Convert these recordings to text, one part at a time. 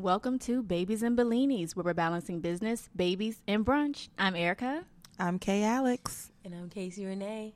Welcome to Babies and Bellinis, where we're balancing business, babies, and brunch. I'm Erica. I'm Kay Alex. And I'm Casey Renee.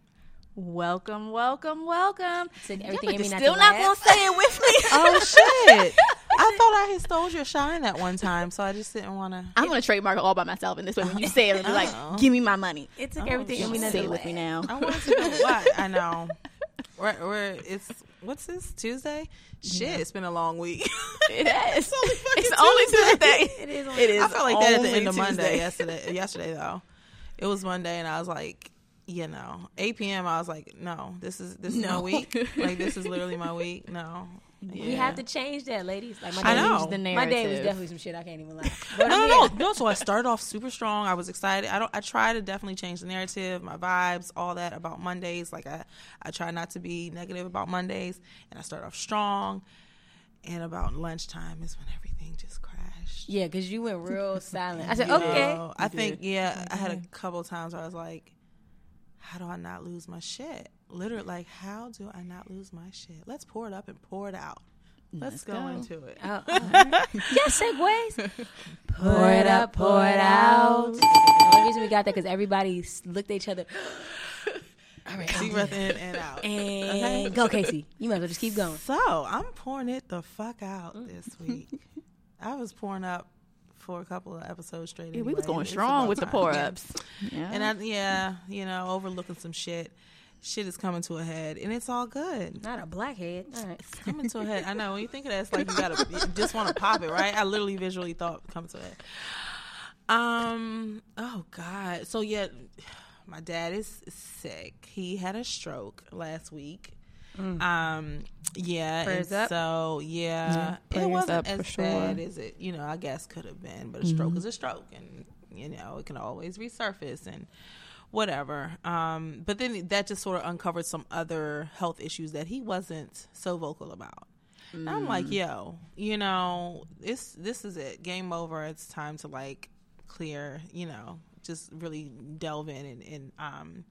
Welcome, welcome, welcome. Took Y'all everything in me niggas not still to not gonna say it with me. Oh shit! I thought I had stole your shine that one time, so I just didn't want to. I'm gonna trademark it all by myself, in this way when you say it, it'll be like, Oh. "Give me my money." It took Oh, everything in me Don't not say it with me now. I wanted to know what I know. We're, we're it's what's this Tuesday? Shit, it's been a long week. It is. It's only fucking It's only Tuesday. Tuesday. It is. It is. I felt like that at the only end of Monday yesterday. Yesterday though, it was Monday, and I was like, you know, 8 p.m. I was like, no, this is this is my No. week. Like this is literally my week. No, We have to change that, ladies. Like my I day, know. Change the My day was definitely some shit. I can't even lie. But no, no, no, no. So I started off super strong. I was excited. I don't. I try to definitely change the narrative, my vibes, all that about Mondays. Like I, I try not to be negative about Mondays, and I start off strong. And about lunchtime is when everything just crashed. Yeah, because you went real silent. I said, You okay. know, I think yeah. I had a mm-hmm. couple times where I was like, "How do I not lose my shit?" Literally, like, how do I not lose my shit? Let's pour it up and pour it out. Let's, Let's go, go. into it. Oh, all right. yes, segues. Pour it up, pour it out. The only reason we got that because everybody looked at each other. All right, Deep breath in and out. and go, Casey. You might as well just keep going. So I'm pouring it the fuck out this mm. week. I was pouring up for a couple of episodes straight. Yeah, we was going strong about with the pour ups. Yeah. And I, yeah, you know, overlooking some shit. Shit is coming to a head, and it's all good. Not a blackhead. All right. It's coming to a head. I know when you think of that, it's like you gotta you just want to pop it, right? I literally visually thought coming to a head. Um. Oh God. So yeah, my dad is sick. He had a stroke last week. Um. Yeah. Mm. And up. So yeah, it wasn't as sure. bad as it. You know, I guess could have been, but a stroke is a stroke, and you know it can always resurface and whatever. Um. But then that just sort of uncovered some other health issues that he wasn't so vocal about. And I'm like, yo, you know, this this is it. Game over. It's time to like clear, you know, just really delve in and, and um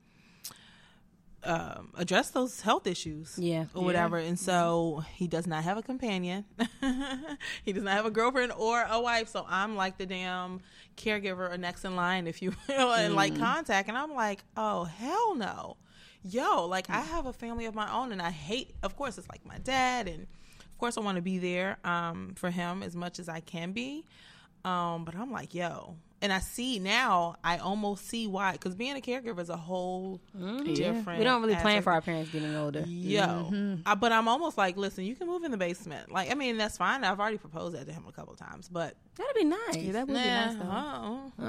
um, address those health issues, Yeah. or whatever. And so he does not have a companion. he does not have a girlfriend or a wife. So I'm like the damn caregiver or next in line, if you will, and like contact. And I'm like, oh hell no, yo, like I have a family of my own, and I hate. Of course, it's like my dad, and of course I want to be there um, for him as much as I can be. Um, but I'm like, yo. And I see now, I almost see why. Because being a caregiver is a whole different. We don't really plan for our parents getting older. Yo, I, but I'm almost like, listen, you can move in the basement. Like, I mean, that's fine. I've already proposed that to him a couple times, but That'd be nice. Yeah, that would be nice though.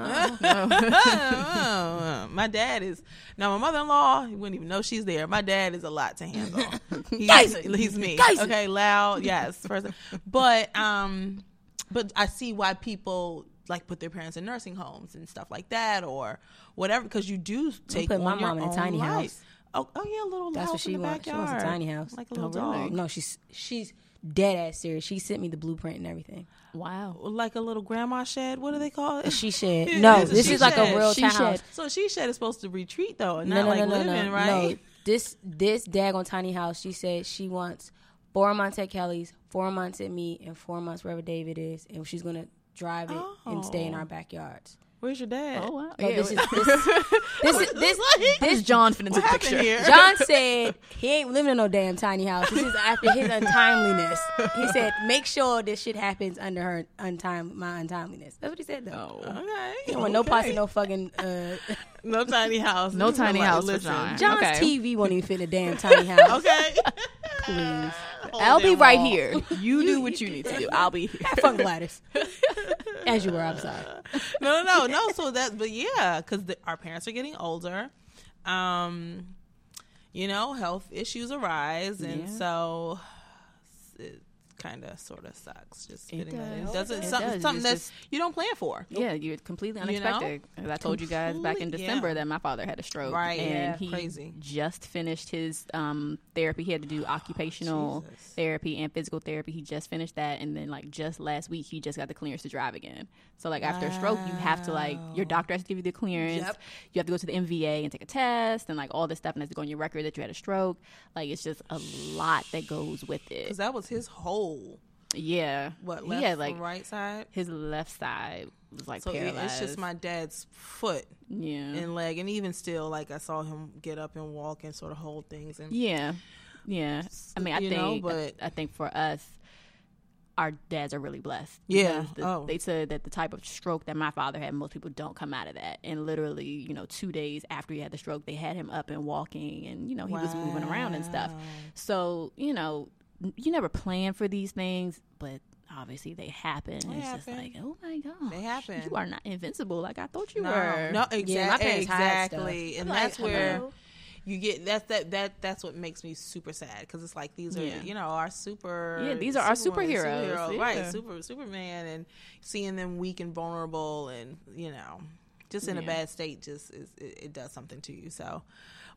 uh-uh. my dad is now my mother-in-law. You wouldn't even know she's there. My dad is a lot to handle. He's, he's me. Okay, loud, yes, first. But um, but I see why people like put their parents in nursing homes and stuff like that, or whatever, because you do take put my your mom in a tiny life. house. Oh, oh yeah, a little That's house what she in the wants. She wants a tiny house. like a oh, little Oh, really? dog. No, she's she's dead ass serious. She sent me the blueprint and everything. Wow. like a little grandma shed. What do they call it? She shed. No, this she is like a real She townhouse. shed. So she shed is supposed to retreat though, and No, not no, like no, no, living, no, right? no. This this daggone tiny house. She said she wants four months at Kelly's, four months at me, and four months wherever David is, and she's gonna drive it and stay in Oh. our backyards. Where's your dad? Oh wow. No, Yeah, this is this this is this This this John fit into the picture. here? John said he ain't living in no damn tiny house. This is after his untimeliness. He said, make sure this shit happens under her untime my untimeliness. That's what he said though. Oh. Okay. He don't want no okay. posse, no fucking uh no tiny house. No tiny house for. John. John's Okay. TV won't even fit in a damn tiny house. Okay. Please. I'll be Hold right them here. You do what you need to do. I'll be here. Have fun, Gladys. As you were, I'm sorry. No, no, no, no. So that, but yeah, because our parents are getting older. Um, you know, health issues arise, and Yeah. so it kind of sort of sucks. Just It getting that in. does. Doesn't It something, does. something that's you don't plan for. Yeah, you're completely You know? unexpected. I told you guys back in December yeah. that my father had a stroke, Right, And yeah, he crazy. just finished his um, therapy. He had to do occupational Jesus. therapy and physical therapy. He just finished that, and then like just last week, he just got the clearance to drive again. So like after a stroke, you have to like your doctor has to give you the clearance. Yep. You have to go to the MVA and take a test, and like all this stuff, and has to go on your record that you had a stroke. Like it's just a lot that goes with it. Because that was his whole Yeah, What left, had like right side? his left side was like So it- paralyzed. it's just my dad's foot yeah, and leg, and even still, like I saw him get up and walk and sort of hold things. And yeah, yeah. I mean, I You think, know, but- I, I think for us, our dads are really blessed. Yeah. the- Oh. they said that the type of stroke that my father had, most people don't come out of that. And literally, you know, two days after he had the stroke, they had him up and walking, and you know, he was moving around and stuff. So you know, you never plan for these things, but obviously they happen. They it's just happen. like, oh my god, They happen. You are not invincible like I thought you no, were. no, Yeah, exactly, parents exactly, and like, that's where hello? you get that's that that that's what makes me super sad because it's like these are Yeah. you know our super Yeah, these are our Superwoman, superheroes, superhero, yeah. right super superman and seeing them weak and vulnerable and you know just in a bad state just is it, it does something to you so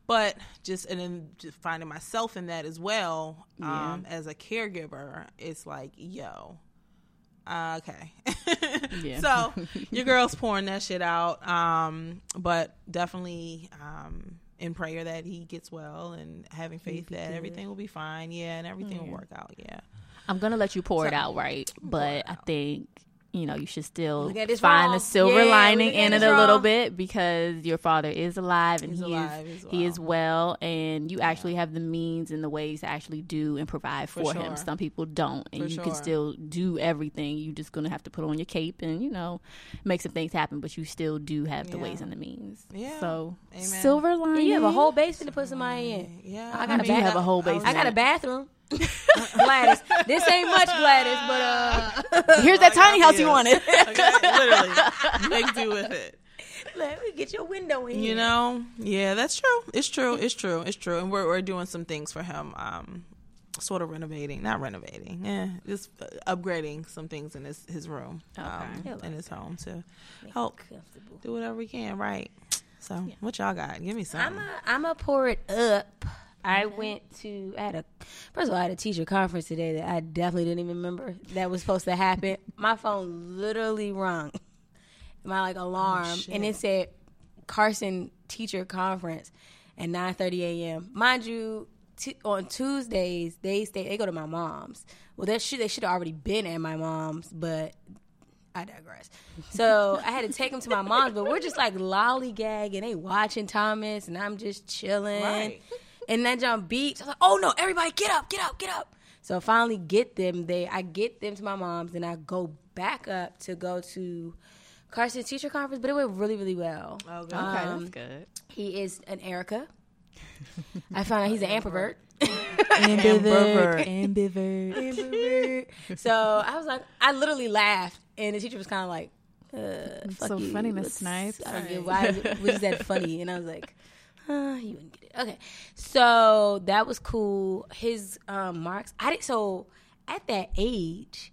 but just and then just finding myself in that as well Yeah. um as a caregiver it's like yo uh, okay. Yeah. so your girl's pouring that shit out um but definitely um in prayer that he gets well and having faith that everything will be fine. Yeah and everything will work out. Yeah. I'm gonna let you pour it out, right? But I think you know you should still Look at this find wrong. the silver Yeah, lining in it this a little bit because your father is alive and He's he alive, is he's he is well. well, and you actually have the means and the ways to actually do and provide for, sure. him. Some people don't, and For you can still do everything. You're just gonna have to put on your cape and you know make some things happen, but you still do have the ways and the means. Yeah. So Amen. silver lining. You have a whole basement to put somebody in. yeah I I got a do bath- have a whole basement. I got a bathroom. Gladys, this ain't much, Gladys, but uh, Here's that tiny house you wanted. okay literally make do with it let me get your window in. You know, yeah, that's true. It's true. It's true. It's true. And we're we're doing some things for him. Um, sort of renovating, not renovating, yeah, just upgrading some things in his his room, um, Okay. in his home to help do whatever we can. Right. So, what y'all got? Give me some. I'm a, I'm a pour it up. I went to I had a first of all I had a teacher conference today that I definitely didn't even remember that was supposed to happen. My phone literally rung. My like alarm shit. and it said Carson teacher conference at 9:30 a.m. Mind you, t- on Tuesdays they stay they go to my mom's. Well, they should they should have already been at my mom's, but I digress. So I had to take them to my mom's, but we're just like lollygagging. They watching Thomas, and I'm just chilling. Right. And that jump beats. I was like, "Oh no, everybody, get up, get up, get up!" So I finally get them there. I get them to my mom's, and I go back up to go to Carson's teacher conference. But it went really, really well. Oh, good. Okay, Um, that's good. He is an Erica. I found out he's an ampervert. ambivert. Ambivert. Ambivert. so I was like, I literally laughed, and the teacher was kind of like, uh, fuck so you. funny, Miss What's- Snipes. I don't get why is it- was that funny, and I was like, uh, you wouldn't get it. Okay, so that was cool. His um, marks, I did so at that age.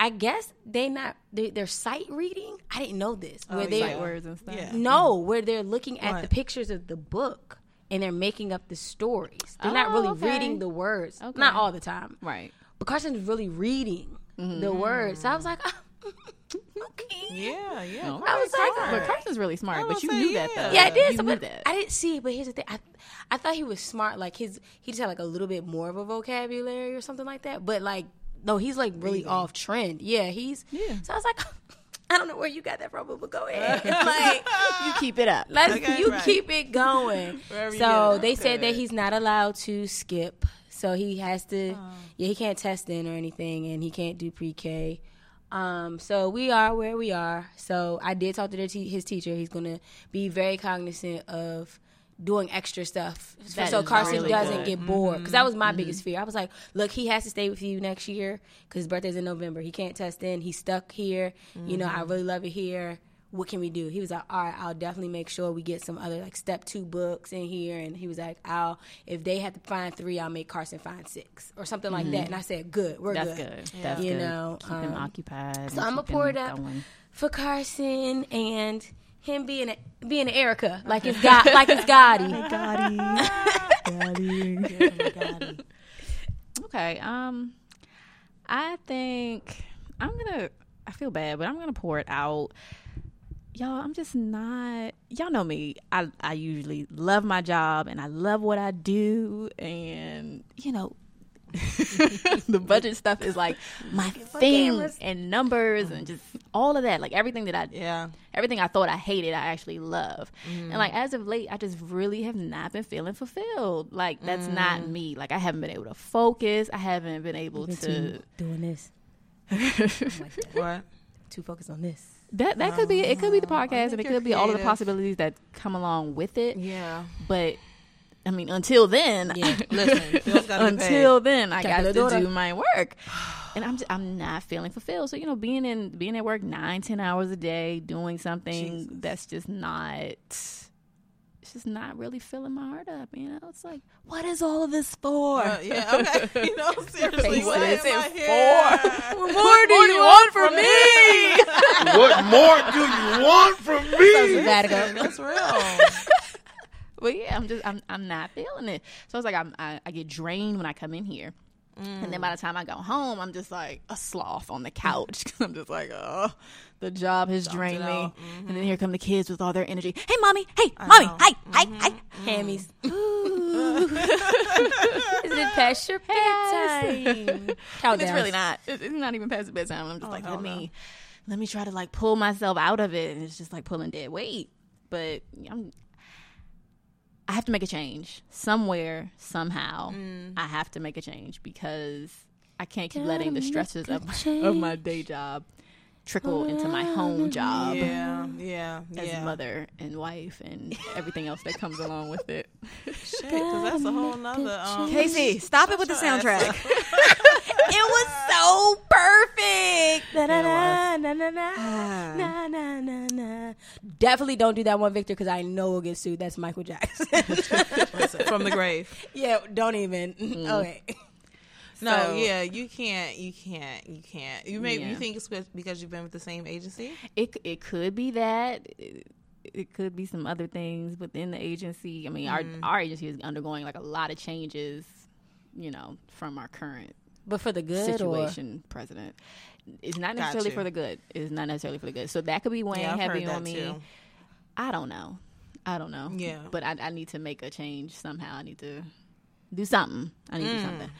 I guess they not they, they're sight reading. I didn't know this. Where Oh, they Sight words and stuff. Yeah. no, where they're looking at the pictures of the book and they're making up the stories. They're not Oh, really okay. reading the words. Okay. Not all the time. Right. But Carson's really reading the words. So I was like, okay. Yeah, yeah. Oh, I was like, but Carson's really smart, but you say, knew that though. Yeah, I did. You So, but that. I didn't see it. But here's the thing: I, I thought he was smart. Like his, he just had like a little bit more of a vocabulary or something like that. But like, no, he's like really off trend. Yeah, he's. Yeah. So I was like, I don't know where you got that from, but go ahead. like, you keep it up. Let's Okay, you right. keep it going. Wherever so get it. they said that he's not allowed to skip. So he has to yeah, he can't test in or anything and he can't do pre-K. Um, so we are where we are. So I did talk to te- his teacher. He's going to be very cognizant of doing extra stuff That so Carson really doesn't good. get bored because that was my biggest fear. I was like, look, he has to stay with you next year because his birthday's in November. He can't test in. He's stuck here. You know, I really love it here. What can we do? He was like, all right, I'll definitely make sure we get some other like step two books in here. And he was like, I'll if they have to find three, I'll make Carson find six or something like that. And I said, good, we're That's good. good. That's You good. know, keep him um, occupied. So I'm gonna pour it up going. for Carson and him being a, being an Erica, like it's God, like it's Gotti. Gotti. Gotti. Okay. Um, I think I'm gonna. I feel bad, but I'm gonna pour it out. Y'all, I'm just not. Y'all know me. I I usually love my job and I love what I do, and you know, the budget stuff is like my thing and numbers and just all of that. Like everything that I Yeah. everything I thought I hated, I actually love. And like mm-hmm. as of late, I just really have not been feeling fulfilled. Like that's not mm. me. Like I haven't been able to focus. I haven't been able Been to. too doing this. Oh I'm like. What? Too focused on this. That that could be it. Could be the um, podcast, and it could be all of the possibilities that come along with it. Yeah. But I mean, until then, Yeah. Listen, bills gotta get paid. until then, I Got to do my work, and I'm just, I'm not feeling fulfilled. So you know, being in being at work nine ten hours a day doing something Jesus. that's just not. It's just not really filling my heart up, you know. It's like, what is all of this for? Uh, yeah, okay. You know, seriously, what is am I it here? What more do you want from me? What more do you want from me? Sabbatical. That's real. But yeah, I'm just I'm I'm not feeling it. So it's like I'm I, I get drained when I come in here. And then by the time I go home, I'm just like a sloth on the couch. 'Cause I'm just like, oh, the job has drained me. out. And mm-hmm. then here come the kids with all their energy. Hey, mommy. Hey, mommy. know. Hi, hi, mm-hmm. hi. Mm-hmm. Hammies. Is it past your bedtime? Countdown. It's really not. It's not even past the bedtime. I'm just oh, like, let me, let me try to like pull myself out of it, and it's just like pulling dead weight. But I'm, I have to make a change somewhere, somehow. Mm. I have to make a change because I can't keep letting the stresses of of my day job trickle into my home job. Yeah, yeah, As yeah. mother and wife and everything else that comes along with it. Shit, 'cause that's a whole nother. Um, Casey, stop it with the soundtrack. It was so perfect. Na, na, na, na, na, na, na, na, na, na. Definitely don't do that one, Victor, because I know we'll get sued. That's Michael Jackson. From the grave. yeah, don't even. Okay. No, So- yeah, you can't, you can't, you can't. You may, Yeah. you think it's because you've been with the same agency? It it could be that. It, it could be some other things within the agency. I mean, our mm. our agency is undergoing like a lot of changes, you know, from our current But for the good situation. President, it's not necessarily for the good. It's not necessarily for the good. So that could be weighing Yeah, heavy on me. too. I don't know. I don't know. Yeah. but I, I need to make a change somehow. I need to do something. I need to Mm. do something.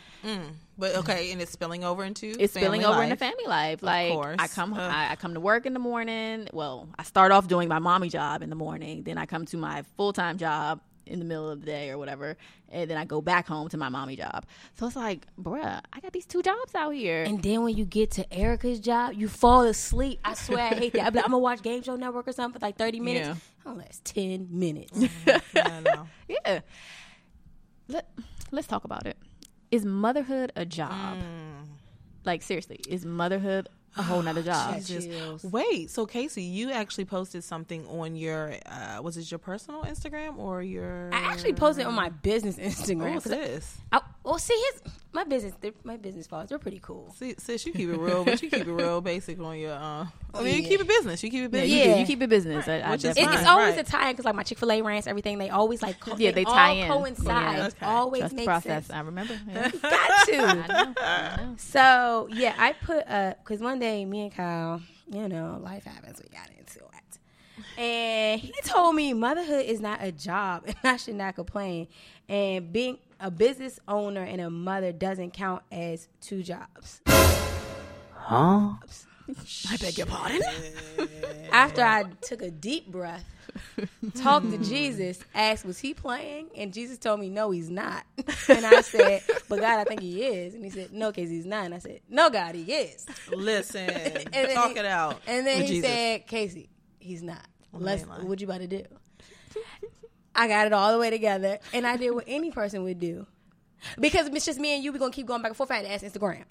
But okay, and it's spilling over into it's spilling over life. into family life. Like course. I come, Ugh. I, I come to work in the morning. Well, I start off doing my mommy job in the morning. Then I come to my full time job in the middle of the day or whatever, and then I go back home to my mommy job. So it's like, bruh, I got these two jobs out here. And then when you get to Erica's job, you fall asleep. I swear I hate that. I'm, like, I'm gonna watch Game Show Network or something for like 30 minutes. Yeah. Oh, that's 10 minutes. Yeah, I know. yeah. Let, let's talk about it. Is motherhood a job? Mm. Like seriously, is motherhood a whole nother job? Jesus. Jesus. Wait, so Casey, you actually posted something on your uh was it your personal Instagram or your I actually posted on my business Instagram. What's 'cause I- this? I, well, see, his my business, my business followers, they're pretty cool. See, sis, you keep it real, but you keep it real basic on your. uh I mean, you keep it business. You keep it Yeah, business. you, Yeah. do. you keep it business. I, I Which is It, definitely- it's always right. a tie in because like my Chick Fil A rants, everything they always like co- Yeah, they tie all in. coincide. Yeah. Okay. Always trust the make process. sense. I remember. Yeah. Got to. I know. I know. So yeah, I put uh because one day me and Kyle, you know, life happens. We got into it, and he told me motherhood is not a job, and I should not complain. And being a business owner and a mother doesn't count as two jobs. Huh? I beg your pardon. After I took a deep breath, talked to hmm. Jesus, asked was he playing, and Jesus told me no, he's not. And I said, but God, I think he is. And he said, no, cause he's not. And I said, no, God, he is. Listen, then talk he- it out. And then he Jesus. said, Casey, he's not. Oh, Let's, what you about to do? I got it all the way together, and I did what any person would do. Because it's just me and you, we're gonna keep going back and forth. I had to ask Instagram.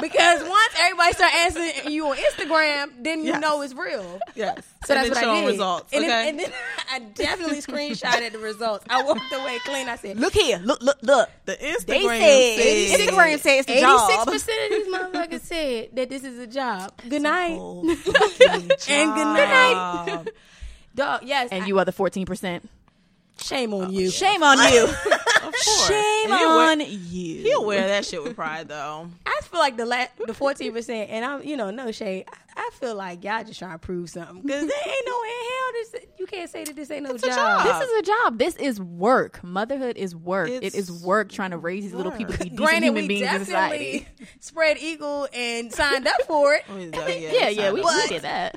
Because once everybody start asking you on Instagram, then you Yes. know it's real. yes. So And that's then what show I 'em did. Results. and, okay. then, and then I definitely screenshotted the results. I walked away clean. I said, Look here. Look, look, look. the Instagram They said, said- Instagram said it's the Eighty-six job. percent of these motherfuckers said that this is a job. Good night, Oh, and good night, job. dog. Yes, And I- you are the 14%. shame on you. Shame on you. Of course. Shame And he'll wear- on you. He'll wear that shit with pride, though. I feel like the la- the fourteen percent, and I'm you know no shade. I, I feel like y'all just trying to prove something because there ain't no way in hell this, you can't say that this ain't no a job. job. This is a job. This is work. Motherhood is work. It It's work trying to raise these little people to be decent Granted, human we beings in society. spread eagle and signed up for it. Oh, yeah, Yeah, yeah, we, we But- did that.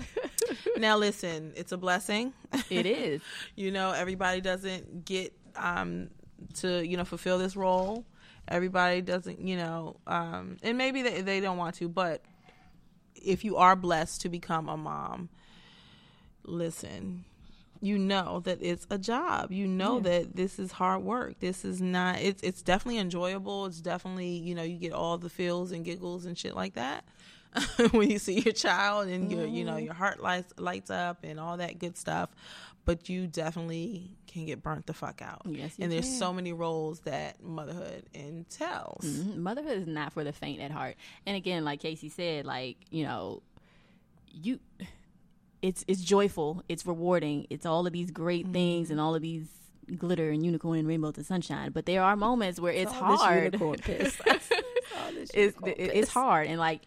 Now listen, it's a blessing. It is. you know, everybody doesn't get um to you know fulfill this role. Everybody doesn't, you know, um, and maybe they they don't want to, but if you are blessed to become a mom, listen. You know that it's a job. You know that this is hard work. This is not. It's it's definitely enjoyable. It's definitely you know you get all the feels and giggles and shit like that when you see your child and your you know your heart lights lights up and all that good stuff. But you definitely can get burnt the fuck out. Yes, you and there's can. so many roles that motherhood entails. Mhm. Motherhood is not for the faint at heart. And again, like Casey said, like you know, you, it's it's joyful, it's rewarding, it's all of these great things and all of these glitter and unicorn and rainbows and sunshine. But there are moments where it's hard. unicorn piss. All this it's piss. it's hard and like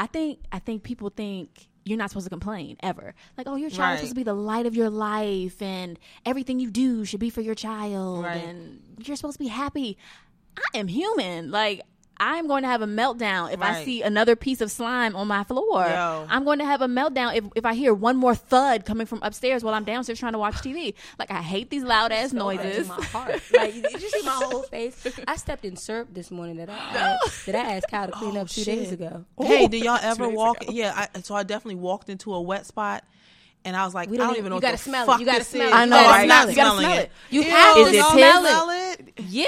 I think I think people think you're not supposed to complain ever. Like, oh, your child's Right. supposed to be the light of your life, and everything you do should be for your child, Right. and you're supposed to be happy. I am human. Like, I'm going to have a meltdown if I see another piece of slime on my floor. Yo. I'm going to have a meltdown if, if I hear one more thud coming from upstairs while I'm downstairs trying to watch TV. Like, I hate these loud ass So hurt to noises. my heart. Like, did you see my whole face? I stepped in syrup this morning that I that I asked Kyle to clean Oh, up two shit. days ago. Hey, did y'all ever walk? ago. Yeah, I, so I definitely walked into a wet spot, and I was like, We don't don't even- even know you what gotta the smell it. You gotta this smell it. I know, No, I'm right? not You gotta smell it. it. You Ew, have to Is it y'all piss? smell it? Yeah,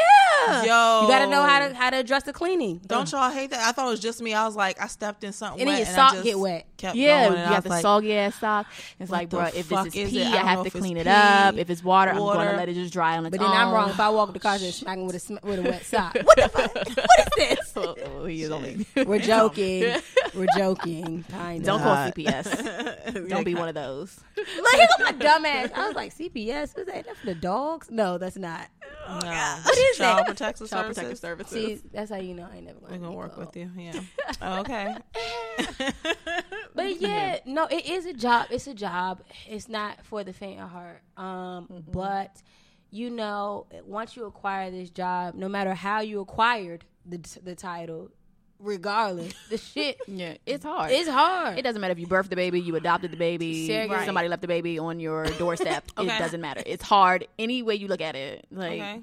Yo, you got to know how to how to address the cleaning. Don't y'all hate that? I thought it was just me. I was like, I stepped in something And then wet, your and sock I just get wet. Kept Yeah, going, you got the like, soggy ass sock. It's like, the bro, if this is is pee, it? I I have to clean it up. If it's water, I'm going to let it just dry on its But then. I'm wrong if I walk to the car and smack him with a sm- with a wet sock. What the fuck? What is this? So, he is only. We're joking. We're joking. Don't call CPS. Don't be one of those. Look, here go my dumb ass. I was like, CPS? Was that for the dogs? No, that's not. no. What is Child that? Protective Child Services. Protective Services. See, that's how you know I ain't never We're going gonna work with you. Yeah. Oh, okay. But yeah, no, it is a job. It's a job. It's not for the faint of heart. Um, but you know, once you acquire this job, no matter how you acquired the the title, regardless, the shit Yeah, it's hard. It's hard. it doesn't matter if you birthed the baby, you adopted the baby, Surrogate. somebody left the baby on your doorstep. Okay. It doesn't matter. It's hard any way you look at it. Like, Okay.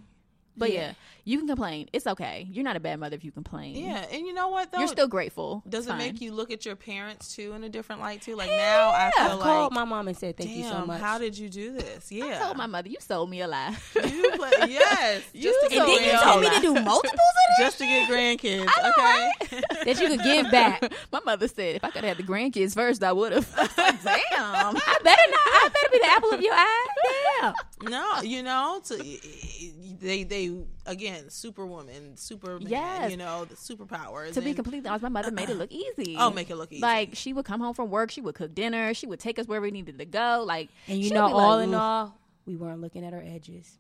but Yeah. yeah. You can complain. It's okay. You're not a bad mother if you complain. Yeah, and you know what though? you're still grateful. Does It's it fine. make you look at your parents too in a different light too? Like now, I I feel called my mom and said thank you so much. how did you do this? Yeah, I told my mother, you sold me a lie. you play, yes, just to You get and then you told me to do multiples of this. just to get grandkids. Okay, that you could give back. my mother said if I could have had the grandkids first, I would have. Damn. I better not. I better be the apple of your eye. Damn. no, you know, to, they they again, superwoman, superman, Yes. you know, the superpowers. to be and- completely honest, my mother made it look easy. Oh, make it look easy. Like she would come home from work, she would cook dinner, she would take us where we needed to go. Like, And you know, all like, in all, we weren't looking at our edges.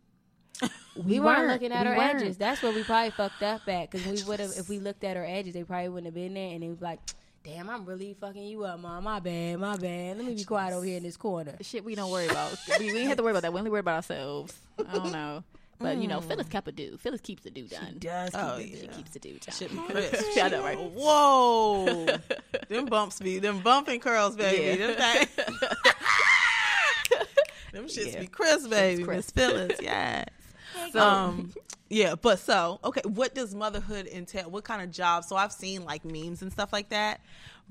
We We, weren't, weren't. looking at We our weren't. edges. That's where we probably fucked up at. Because we would have, if we looked at our edges, they probably wouldn't have been there. And they would be like, "Damn, I'm really fucking you up, mom. My bad, my bad. Let me be quiet over here in this corner." shit we don't worry about. we, we ain't have to worry about that. We only worry about ourselves. I don't know. But you know, Phyllis kept a do. Phyllis keeps the do done. Does Oh, keep it She keeps the do done. Shit be crisp. I know, right? Whoa, them bumps be them bumping curls, baby. Yeah. Them, things. them shits Yeah. be crisp, baby. Miss crisp. Phyllis, yes. So, um yeah but so okay what does motherhood entail what kind of job so i've seen like memes and stuff like that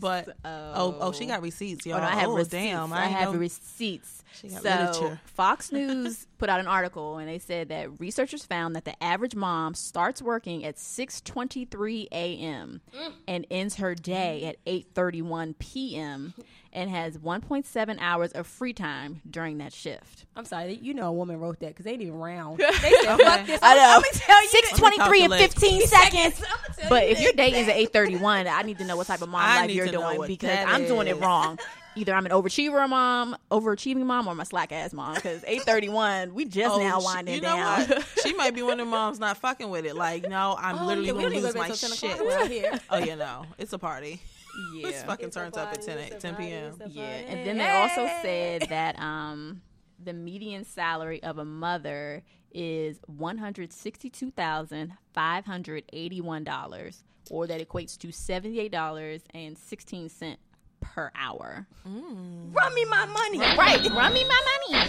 but oh oh she got receipts y'all Oh, no, I have oh, receipts. damn I, ain't have know- receipts. She got So literature. Fox News put out an article and they said that researchers found that the average mom starts working at 6:23 a.m. Mm. and ends her day at 8:31 p.m. and has 1.7 hours of free time during that shift. I'm sorry, you know a woman wrote that because they ain't even round. They said, "Fuck this." I know. I'm gonna tell you. Six Let me twenty-three and fifteen seconds. I'ma But you if your this. day is at eight thirty-one, I need to know what type of mom I life you're doing because I'm doing it wrong. Either I'm an overachiever mom, overachieving mom, or I'm slack ass mom. Because eight thirty-one, we just Oh, now she- winding you know down. what? she might be one of the moms not fucking with it. Like, no, I'm Oh, literally yeah, gonna don't lose my back till 10 shit. o'clock around here. Oh, you know, it's a party. Yeah, This fucking turns up at 10, a- 10 p.m. yeah. And then they also said that um, the median salary of a mother is one hundred sixty-two thousand five hundred eighty-one dollars, or that equates to seventy-eight dollars and sixteen cent per hour. Mm. Run me my money. Right, run me my money.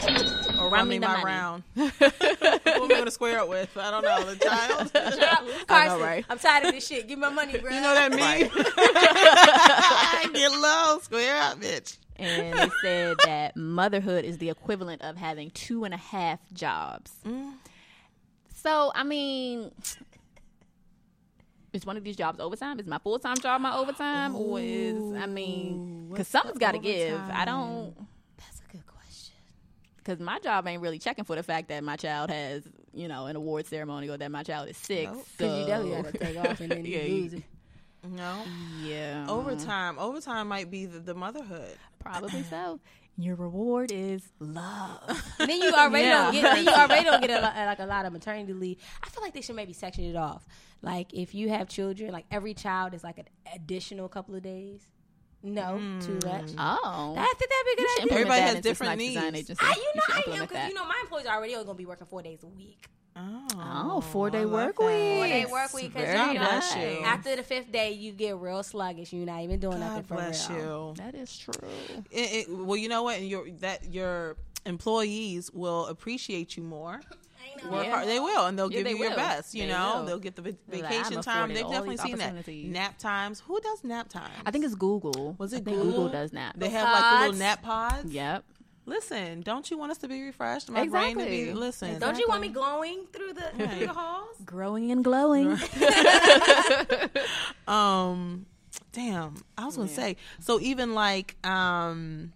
Or Run run me me my money. round. what am I going to square up with? I don't know. The child. Carson, right? I'm tired of this shit. Give me my money, bro. You know that meme? Get low, square up, bitch. and they said that motherhood is the equivalent of having two and a half jobs. Mm. So, I mean, is one of these jobs overtime? Is my full time job my overtime, or is I mean, because something's got to give. I don't That's a good question. because my job ain't really checking for the fact that my child has you know an award ceremony or that my child is sick. Nope. Because you So- definitely got to take off and then Yeah, you you- lose it. No. yeah, Overtime. Overtime might be the, the motherhood. probably so. Your reward is love. And then you already Yeah. don't get. Then you already don't get a lot, like a lot of maternity leave. I feel like they should maybe section it off. Like if you have children, like every child is like an additional couple of days. No, too mm. much. Oh, I think that'd be a good idea. Implement Everybody has different needs. I, you You know, should I am because you know my employees are already only gonna be working four days a week. Oh, Oh, four day I work that. week. Four day work week. Because Very you know, bless you. after the fifth day, you get real sluggish. You're not even doing nothing God for bless real. you. That is true. It, it, well, you know what? And your that your employees will appreciate you more. Work Yeah. hard. They will, and they'll Yeah, give they you your best. You They know, will. they'll get the va- They're like, vacation time. They've definitely seen that. Nap times. Who does nap times? I think it's Google. Was it I think Google? Google does nap. they have like the little nap pods. Yep. Listen, don't you want us to be refreshed? My brain to be Exactly. listen. Don't you want me glowing through the Right. through the halls? Growing and glowing. Um, damn. I was gonna say. So even like um,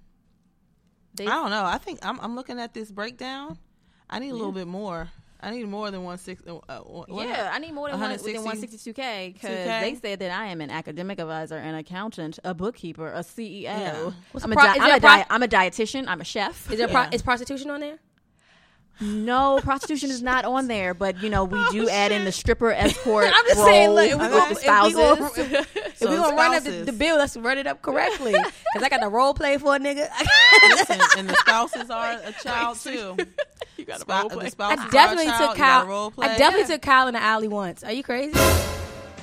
They, I don't know. I think I'm I'm looking at this breakdown. I need a little bit more. I need more than one six. Uh, uh, what- yeah, I need more than one, within 160 162k because they said that I am an academic advisor, an accountant, a bookkeeper, a CEO. Yeah. What's I'm, the a pro- di- I'm, a a pro- di- I'm a dietitian. I'm a chef. Is there Yeah. pro- is prostitution on there? No, prostitution is not on there, but you know we do add in the stripper escort. I'm just role saying, look, if we Okay. gonna, if we gonna, spouses. if, if So we gonna run up the, the bill, let's run it up correctly. Because I got the role play for a nigga. Listen, and the spouses are a child too. you got Spou- the spouses I definitely a child. took Kyle. role play. I definitely took Kyle in the alley once. Are you crazy?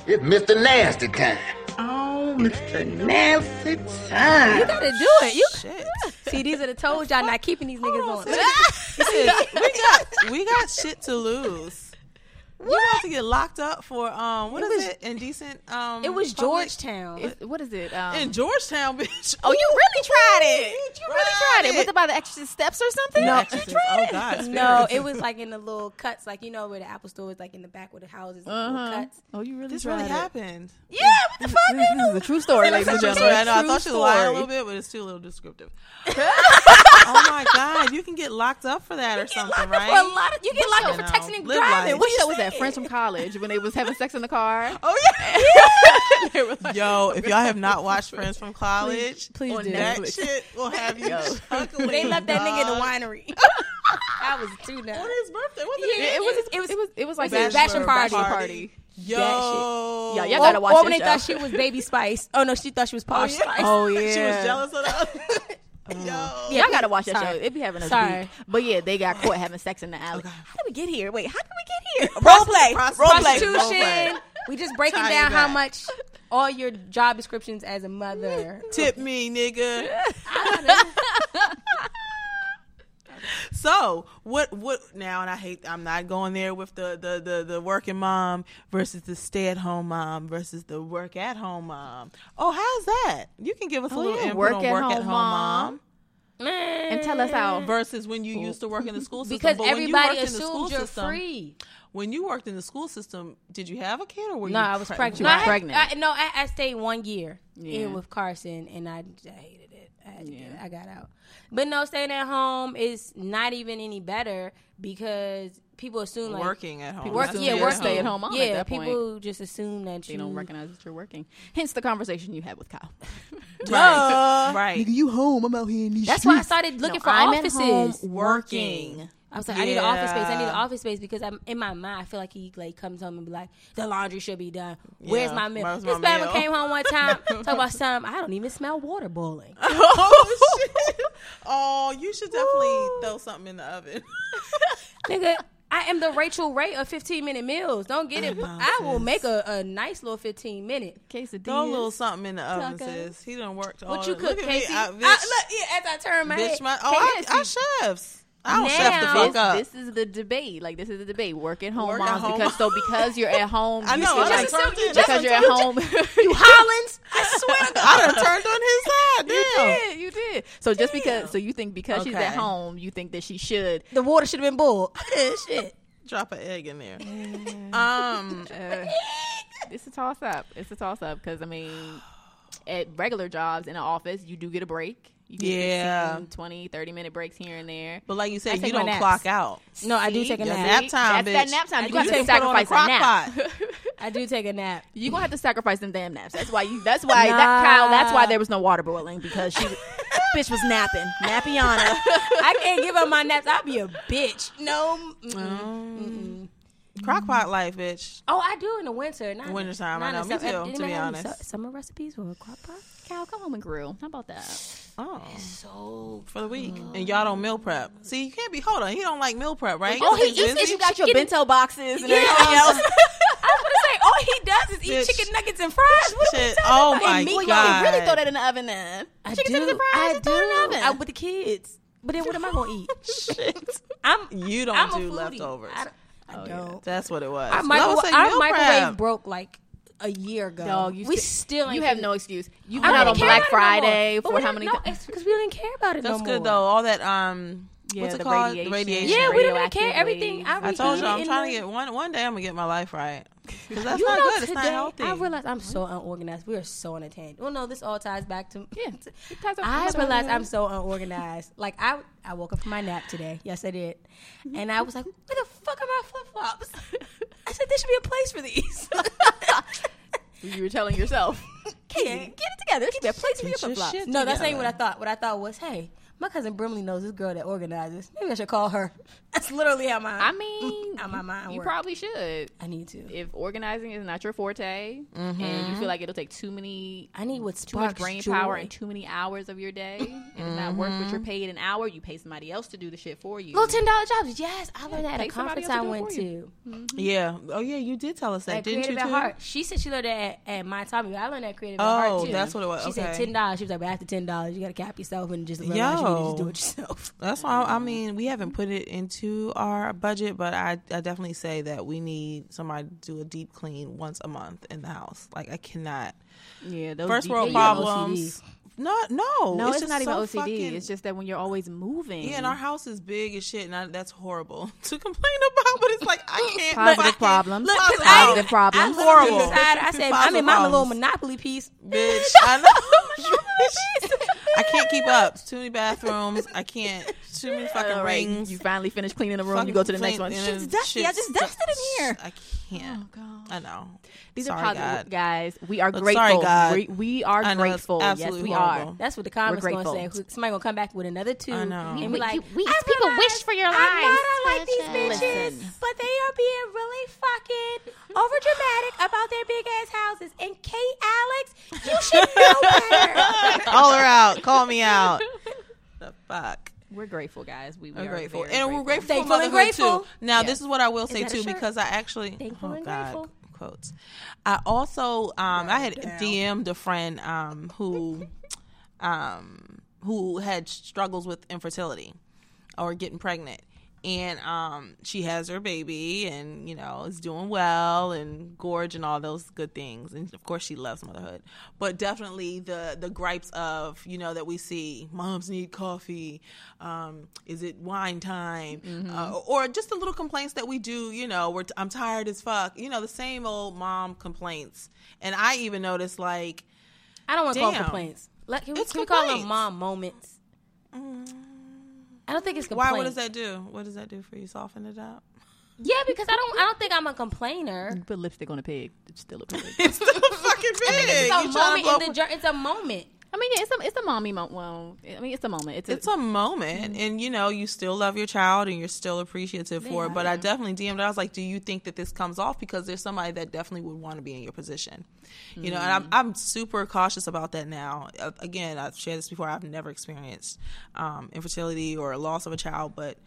It's Mr. Nasty time. Oh, Mr. Nasty time. You gotta do it. You Shit. see, these are the toes y'all not keeping these niggas on. Listen, we got we got shit to lose. You about to get locked up for um what It is was- it indecent um It was public- Georgetown. Is- what is it? Um, in Georgetown, bitch. oh, you really tried it. You You really tried it. Was it by the extra steps or something? No, you oh god, No, it was like in the little cuts, like you know where the Apple store is, like in the back where the houses, Uh-huh. cuts. Oh, you really this tried really it. happened. Yeah, what the fuck? This, this is a true story, ladies and gentlemen. I know. I thought she was lying a little bit, but it's too little descriptive. oh my god, you can get locked up for that or something, right? For a lot of, you get locked up for texting and driving. What What was that? Saying? Friends from college when they was having sex in the car. Oh yeah. They like- Yo, if y'all have not watched Friends from College, please on do. that Netflix. shit will have you chuckling. They left that nigga in the winery. I was too nuts. On his birthday, wasn't Yeah, it? it was. it It was- was. It was. It was like it a bachelor bachelor party. party. Yo, Yeah, y'all gotta watch or that when they show. thought she was Baby Spice. Oh no, she thought she was Oh, Posh yeah. Spice. Oh yeah, she was jealous of that. Uh, Yo, Yeah, Y'all gotta watch that sorry. show. It be having a Sorry. weak. But yeah, they got caught having sex in the alley. Okay. How did we get here? Wait, how did we get here? Role play, Prostitution. prostitution. We just breaking Tie it down how much all your job descriptions as a mother. tip me, nigga. So what? What now? And I hate. I'm not going there with the the the, the working mom versus the stay at home mom versus the work at home mom. Oh, how's that? You can give us a Oh, little yeah, input work on at work at home home mom. mom And tell us how. Eh, versus when you used to work in the school system. because But when you everybody the school you're system, free. When you worked in the school system, did you have a kid or were No, you? I was pre- pregnant. No, I pregnant. I, no, I, I stayed one year Yeah. in with Carson, and I, I hated it. I, had to get- Yeah. I got out. But no, staying at home is not even any better because people assume like working at home. Work. Yeah, you're work. stay-at-home mom at Yeah, that point. people just assume that They you don't recognize that you're working. Hence the conversation you had with Kyle. Right. right. you home? I'm out here in these That's why I started looking No, for I'm offices. at home working. I was like, I need an office space. I need an office space because I'm in my mind. I feel like he like comes home and be like, the laundry should be done. Where's Yeah, my meal? where's this my man came home one time talk about some. I don't even smell water boiling. oh shit! Oh, you should definitely throw something in the oven. Nigga, I am the Rachael Ray of 15 minute meals. Don't get it. I will make a, a nice little 15 minute. Quesadillas. Throw a little something in the oven, Tacos. sis. He done worked. What all you cook, look at me. Casey? I, I- look, yeah, as I turn my bitch, head. my, oh, I, I chefs. I don't chef the Now- fuck this, up. this is the debate. Like this is the debate. Work at home Work at moms home because so because you're at home, I know. feel I like done turned in- because you're at home. you Hollins. I swear. I done turned on his side. you did, you did. So just because, so you think because she's at home, you think that she should. The water should have been boiled. Shit. Drop an egg in there. Um, Uh, it's a toss up. It's a toss up because I mean, at regular jobs in an office, you do get a break. You get Yeah. 15, 20, 30 minute breaks here and there. but like you said, you don't naps. clock out. No, I do See? take a Your nap. nap time, That's that bitch. nap time. I You do have to take- sacrifice put on a a nap. crock I do take a nap. you gonna have to sacrifice them damn naps. That's why you. That's why that Kyle. That's why there was no water boiling because she, bitch, was napping. Nappiana. I can't give up my naps. I'll be a bitch. No. mm-mm. Um, Crockpot life, bitch. Oh, I do in the winter. Not Wintertime, I not know. in Me summer. too, Anybody to be honest. Summer recipes for a crock pot? Come home and grill. How about that? Oh, So for the week, and y'all don't meal prep. See, you can't be. Hold on, he don't like meal prep, right? Oh, he He's eats You got your chicken- bento boxes and Yeah. everything else. I was gonna say all he does is eat Bitch. chicken nuggets and fries. What are we Shit. Oh about? my And meat. Well, God. you can really throw that in the oven then. I Chicken do. tenders and fries, I just throw it in the do. oven. I, with the kids. But then what am I gonna eat? Shit. I'm. You don't I'm a do foodie. leftovers. I, don't- I Oh, don't. That's what it was. Our, Love micro- say our meal microwave prep. broke like a year ago. Dog, you we still- still ain't You have figured- no excuse. You I went out on Black about it no. Friday for how many? No, th- it's because we didn't care about it That's no good more. though. All that um, Yeah, what's it called? radiation. The radiation. Yeah, we don't even radioactive care. Everything. I, I told you, I'm reheat trying to get one. One day I'm gonna get my life right. 'Cause that's You not know, good. It's today not healthy. I realize I'm so unorganized. We are so unattained. Well, no, this all ties back to. Yeah, it ties up- I ties up- realized I'm so unorganized. Like I, I woke up from my nap today. Yes, I did, and I was like, "Where the fuck are my flip flops?" I said, "There should be a place for these." You were telling yourself. Casey, Get it together. There should be a place for your Get flip flops. no, that's not even what I thought. What I thought was, "Hey, my cousin Brimley knows this girl that organizes. Maybe I should call her." That's literally how my I mean, how my mind you works. probably should. I need to. If organizing is not your forte, and you feel mm-hmm. like it'll take too many I need what's too much brain power and too many hours of your day, and it's not worth what you're mm-hmm. paid an hour. You pay somebody else to do the shit for you. Little ten dollar jobs. Yes, I learned that at a conference I went for you. to. Yeah. Oh yeah, you did tell us that, At didn't you? Too? at Heart. She said she learned that at, at my Tommy. I learned that Creative at Oh, Heart too. that's what it was. She said ten dollars. She was like, but after ten dollars, you got to cap yourself and just realize you need to just do it yourself. That's why I mean we haven't put it into our budget, but I, I definitely say that we need somebody to do a deep clean once a month in the house. Like I cannot. Yeah, those First world problems. Not no. No, it's, just not even so OCD. fucking- It's just that when you're always moving. yeah, and our house is big as shit, and I, that's horrible to complain about. But it's like I can't. Positive fucking- problems. Look, Positive Positive problems. I Horrible. I said, I mean, my little. Monopoly piece. bitch. I know. I can't keep up. Too many bathrooms. I can't. Too many fucking All right, rings. You finally finish cleaning the room. Fucking you go to the next clean- one. and Shit's then dusty. I shit's just dusted in here. I can't. Oh god. I know. These Sorry, are positive God. guys. We are Look, grateful. sorry, God. We, we are I know, it's grateful. Yes, absolutely we horrible. are. That's what the comments going to grateful. say. Somebody going to come back with another two. I know. And We- like, we- we- I people realize wish for your I know lives. I like these bitches, Listen. but they are being really fucking over dramatic about their big ass houses. And Kate Alex, you should know better. Call her out. Call me out. the fuck. We're grateful, guys. We, we are grateful, very and we're grateful Thankful for and motherhood grateful. too. Now, Yes. this is what I will say too, shirt? because I actually Thankful oh and God, grateful. quotes. I also um I had down. DM'd a friend um who um who had struggles with infertility or getting pregnant. And um she has her baby and you know is doing well and gorge and all those good things. And of course she loves motherhood. But definitely the the gripes of you know that we see moms need coffee um is it wine time? Uh, or just the little complaints that we do you know we're I'm tired as fuck. You know the same old mom complaints. And I even noticed like I don't want to call complaints. Like, can we, can we call them mom moments? I don't think it's complaints. why what does that do what does that do for you soften it up Yeah, because I don't. I don't think I'm a complainer. You put lipstick on a pig. It's still a pig. it's still fucking big It's a tryna moment in the journey. It's a moment. I mean, yeah, it's a it's a mommy moment. Well, I mean, it's a moment. It's a, it's a moment and you know you still love your child and you're still appreciative for it but i definitely dm'd i was like do you think that this comes off? Because there's somebody that definitely would want to be in your position. You know and I'm, I'm super cautious about that now. Again i've shared this before i've never experienced um, infertility or a loss of a child but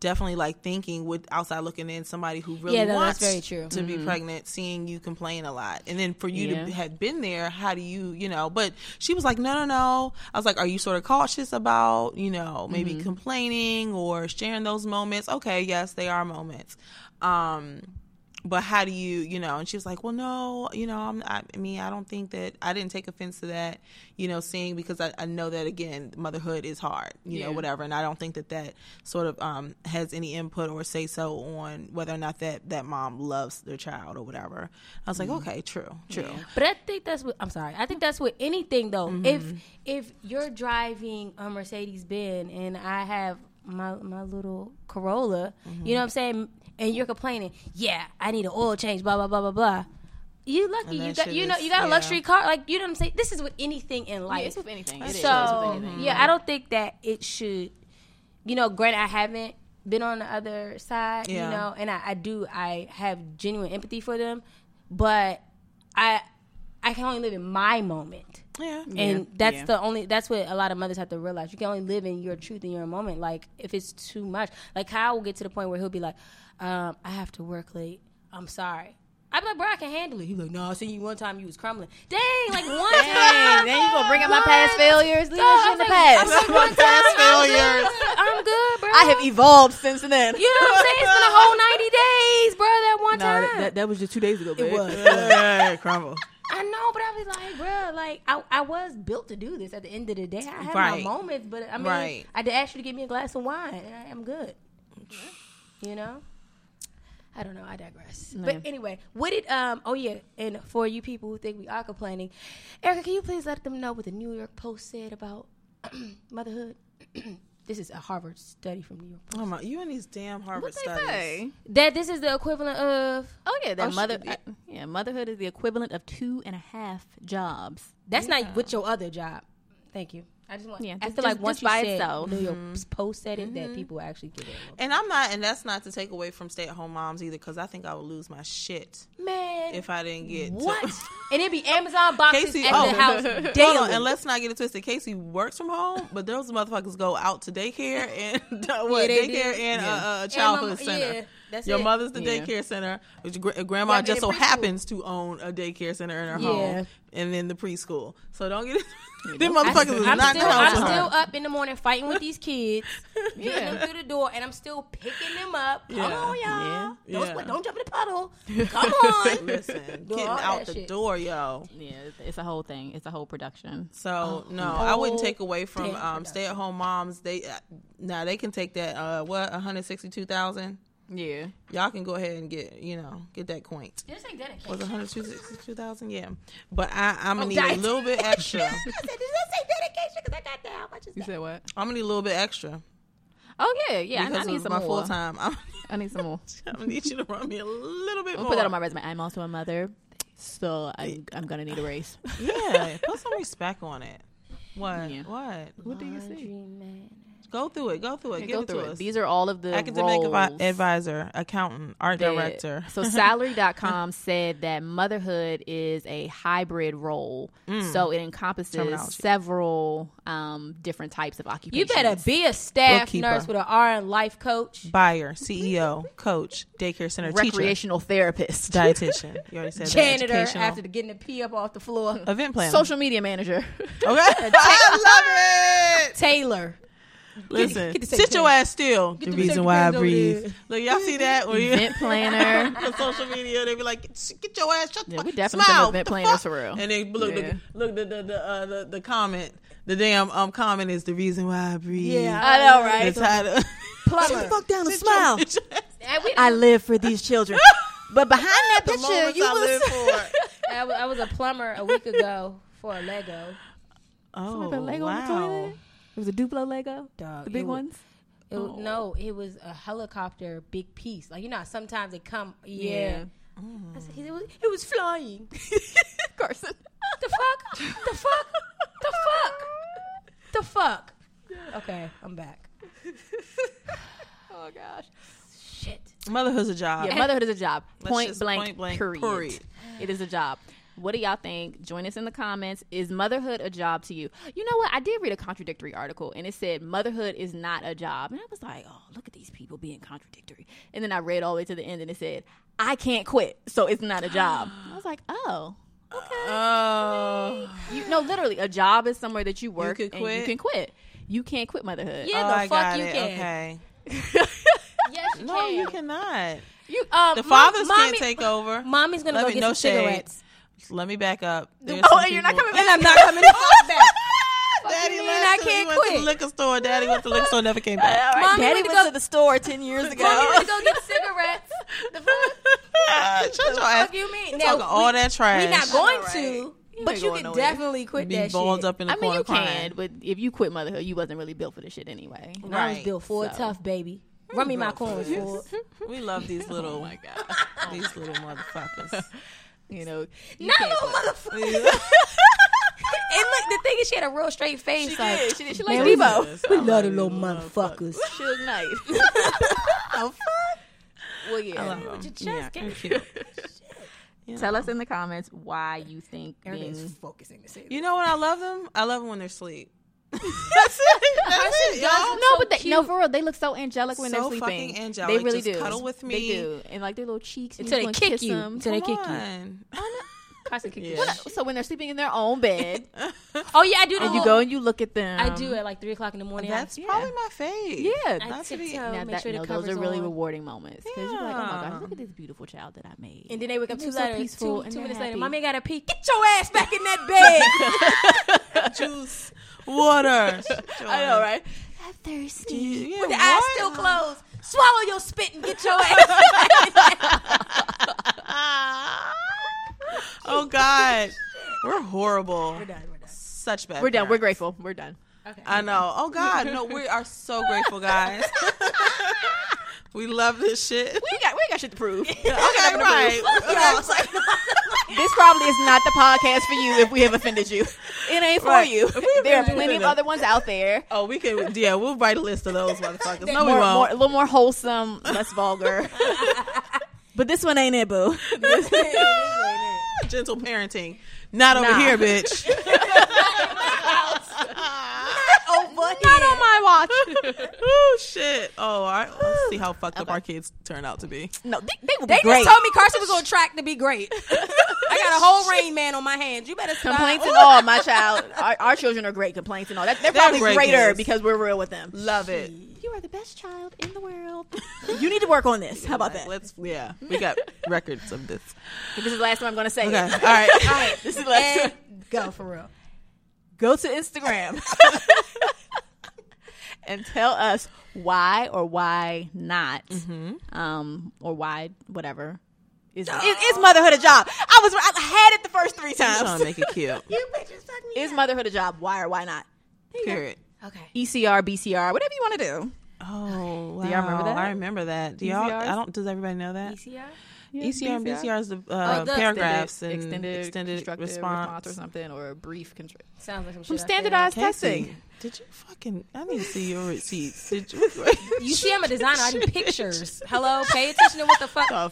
definitely like thinking with outside looking in somebody who really Yeah, no, wants very true. to be pregnant seeing you complain a lot and then for you Yeah. to have been there how do you you know but she was like no no no i was like are you sort of cautious about you know maybe Mm-hmm. complaining or sharing those moments okay yes they are moments um but how do you you know and she was like well no you know I'm, I, I mean i don't think that i didn't take offense to that you know seeing because i, I know that again motherhood is hard you know whatever and i don't think that that sort of um has any input or say so on whether or not that that mom loves their child or whatever i was like Mm-hmm. okay true true But I think that's what I'm sorry. I think that's with anything though. Mm-hmm. If if you're driving a Mercedes Benz and I have my my little Corolla, Mm-hmm. you know what I'm saying, and you're complaining, yeah, I need an oil change, blah blah blah blah blah. You lucky you got you know you got a luxury car like you know what I'm saying. This is with anything in life. yeah, it's with anything. It is. so anything. yeah, I don't think that it should. You know, granted, I haven't been on the other side. Yeah. You know, and I, I do. I have genuine empathy for them, but I I can only live in my moment. yeah And that's yeah. the only that's what a lot of mothers have to realize. You can only live in your truth in your moment. Like if it's too much. Like Kyle will get to the point where he'll be like, um, I have to work late. I'm sorry. I'm like, bro, I can handle it. He's like, no, I seen you one time you was crumbling. Dang, like one Dang, time. then you gonna bring up my past failures? Leave Dog, that shit in the like- past. I'm like, one time, Past I'm failures. good. I'm good, bro. I have evolved since then. You know what I'm saying? It's been a whole 90 days, bro, that one No, time. that, that, that was just two days ago. it was. yeah, crumble I know, but I was like, bro, like I, I was built to do this. At the end of the day, I have Right. my moments, but I mean, Right. I did ask you to give me a glass of wine, and I am good. You know, I don't know. I digress. But anyway, what did um? Oh yeah, and for you people who think we are complaining, Erica, can you please let them know what the New York Post said about motherhood? this is a Harvard study from New York. Post. oh my you and these damn harvard What they studies say? That this is the equivalent of. Oh yeah, that Oh, mother. shit. uh, yeah, motherhood is the equivalent of two and a half jobs. That's not with your other job. Thank you. I just want. Yeah, I just- feel just- like once just you by said itself. New York Post said it, that people actually get it. and i'm not and that's not to take away from stay-at-home moms either because i think i would lose my shit Man, if i didn't get to- what? and it'd be Amazon boxes Casey, at oh, the house Hold on, daily. and let's not get it twisted. Casey works from home, but those motherfuckers go out to daycare and what they daycare do. and Yeah. uh, uh, And childhood my- center. yeah, that's Your it. mother's the Yeah. daycare center. Which your grandma Yeah, just so happens to own a daycare center in her Yeah. home, and then the preschool. So don't get it. Them I, motherfuckers is am not in still, I'm still up in the morning fighting with these kids, getting them through the door, and I'm still picking them up. Come Yeah. on, y'all. Yeah. Don't, Yeah. sweat- don't jump in the puddle. Come on. Listen, getting out the shit. door, yo. Yeah, it's- it's a whole thing. It's a whole production. So Oh, no, I wouldn't take away from um, stay-at-home moms. They uh, now they can take that uh, what one hundred sixty-two thousand. Yeah, Y'all can go ahead and get you know get that coint. Just say dedication. Was it 162,000? Yeah. But I, I'm Oh, going to need a little bit extra. I said, did I say dedication? Because I got that. How much is you that? said what? I'm going to need a little bit extra. Oh yeah, yeah. I, I because need of some my more. full time. I'm, I need some more. I'm going to need you to run me a little bit I'll more. put that on my resume. I'm also a mother, so I'm I'm gonna need a raise. Yeah. Put some respect on it. What? Yeah. What? What do you see? Man. Go through it. Go through it. Give Go it through to it. us. These are all of the Academic roles advi- advisor, accountant, art that- director. So salary.com said that motherhood is a hybrid role. So it encompasses Mm. Several um, different types of occupations. You better be a staff Bookkeeper. nurse with an RN life coach. Buyer, CEO, coach, daycare center, teacher, recreational therapist, dietitian. You already said that. Janitor Educational. after the getting the pee up off the floor. event planner. social media manager. Okay. I love it. Taylor. Listen, get the sit your ass still. The the reason why I breathe. there. Look, y'all see that? When you Event planner. on social media, they be like, "Get your ass shut the Yeah, fuck." we definitely smile, event the planners fuck?" for real. And then look, Yeah. look, look, the the the, uh, the the comment, the damn um comment is the reason why I breathe. Yeah. I know, right? The title. Plumber. fuck down and Sit your- And I live for these children. But behind that the picture, moments you I was live for. I was, a plumber a week ago for a Lego. Oh Like a Lego on the wow! Toilet. It was a Duplo Lego, Dog, the big it wa- ones. It, was- oh. No, it was a helicopter big piece. Like you know, sometimes they come. Yeah. I said, it, was, it was flying. Carson. the fuck? The fuck? The fuck? the fuck? Okay, I'm back. Oh gosh. Shit. Motherhood's a job. Yeah, motherhood is a job. Point blank, point blank, period. period. It is a job. What do y'all think? Join us in the comments. Is motherhood a job to you? You know what? I did read a contradictory article and it said motherhood is not a job. And I was like, oh, look at these people being contradictory. And then I read all the way to the end and it said, I can't quit, so it's not a job. I was like, oh. Okay. Oh. You no, literally, a job is somewhere that you work could and you can quit. You can't quit motherhood. Yeah, oh, the I fuck got you it. can. Okay. Yes, you No, can. you cannot. You, um, The mom- fathers mommy, can't take over. Mommy's gonna Let go me- get no some shade. cigarettes. Let me back up. There's Oh, and you're not people- coming And I'm not coming back. Daddy left. I can't he went to the liquor store. Daddy went to the liquor store, never came back. All right, Mommy Daddy went to go- to the store ten years ago. Mommy went to go get cigarettes. The fuck? Shut your ass. fuck you mean? You Now, talking all that trash. We're not going right. to, You but you can nowhere. definitely quit be that balled shit. up in the I mean, you crying. can, but if you quit motherhood, you wasn't really built for this shit anyway. And I was Right. built for it So. tough, baby. Run me my coins for. We love these little, Oh my god, these little motherfuckers. You know, you Not little motherfucker. And look, the thing is, she had a real straight face. She like, did. She did. She like we, Debo. we love the little motherfuckers. She was nice. Oh, fuck. well, yeah. I love With them. your chest Yeah. You Tell know. us in the comments why you think Everybody's being focusing to say You know what I love them? I love them when they're asleep. That's it. That's it, y'all. no, but they, no, for real, they look so angelic when So they're sleeping. fucking angelic. They really Just do. cuddle with me. They do, and like their little cheeks Until you they kick kiss you. Them. Until they kick you. on. Carson kick Yeah. you. So when they're sleeping in their own bed, Oh yeah, I do. The and you go and you look at them. I do at like three o'clock in the morning. That's I, probably my fave. Yeah, I Not to be- tiptoe, Now make that, sure the no, those are really on. rewarding moments because you're like, oh my Yeah. gosh, look at this beautiful child that I made. And then they wake up And two, they're so letters, peaceful two, and two they're minutes later. happy. Mommy got a pee. Get your ass back in that bed. Juice, water. I know, right? I'm thirsty. Yeah, With the eyes still closed. Swallow your spit and get your ass. oh God, we're horrible. we're done. We're done. Such bad. We're done. We're grateful. We're done. Okay. I know. Oh God, no, we are so grateful, guys. we love this shit. We got we got shit to prove. Okay, right. Okay. this probably is not the podcast for you if we have offended you. It ain't for Right. you. There are plenty of other ones out there. Oh, we can. Yeah, we'll write a list of those motherfuckers. No, we more, more, a little more wholesome, less vulgar. but this one ain't it, boo. Gentle parenting. Not over Nah. here, bitch. Over Not on my watch. oh shit. Oh, all right. Let's see how fucked up our kids turn out to be. No, they, they They just told me Carson was on track to be great. I got a whole rain man on my hands. You better stop. Complaints and all, my child. Our, our children are great. Complaints and all. That, they're, They're probably great greater kids. because we're real with them. Love it. You are the best child in the world. you need to work on this. How about that? Let's. Yeah, we got records of this. This is the last time I'm going to say Okay. it. All right. All right. This is the last And time. go for real. Go to Instagram and tell us why or why not, um, or why whatever. Is, is, is motherhood a job? I was I had it the first three I'm trying times. to make it cute. You bitches fuck me. Is motherhood a job? Why or why not? Period. Okay. ECR, BCR, whatever you want to do. Oh, wow. Do y'all remember that? I remember that. Do y'all? I don't. Does everybody know that? ECR? ECR and BCR is the, uh, Oh, the paragraphs and extended, extended constructive response. or something, or a brief constru- Sounds like some, Some shit I said. standardized Casey, testing. did you fucking? I need to see your receipts. Did you? You see, I'm a designer. I do pictures. Hello, pay attention to what the fuck. The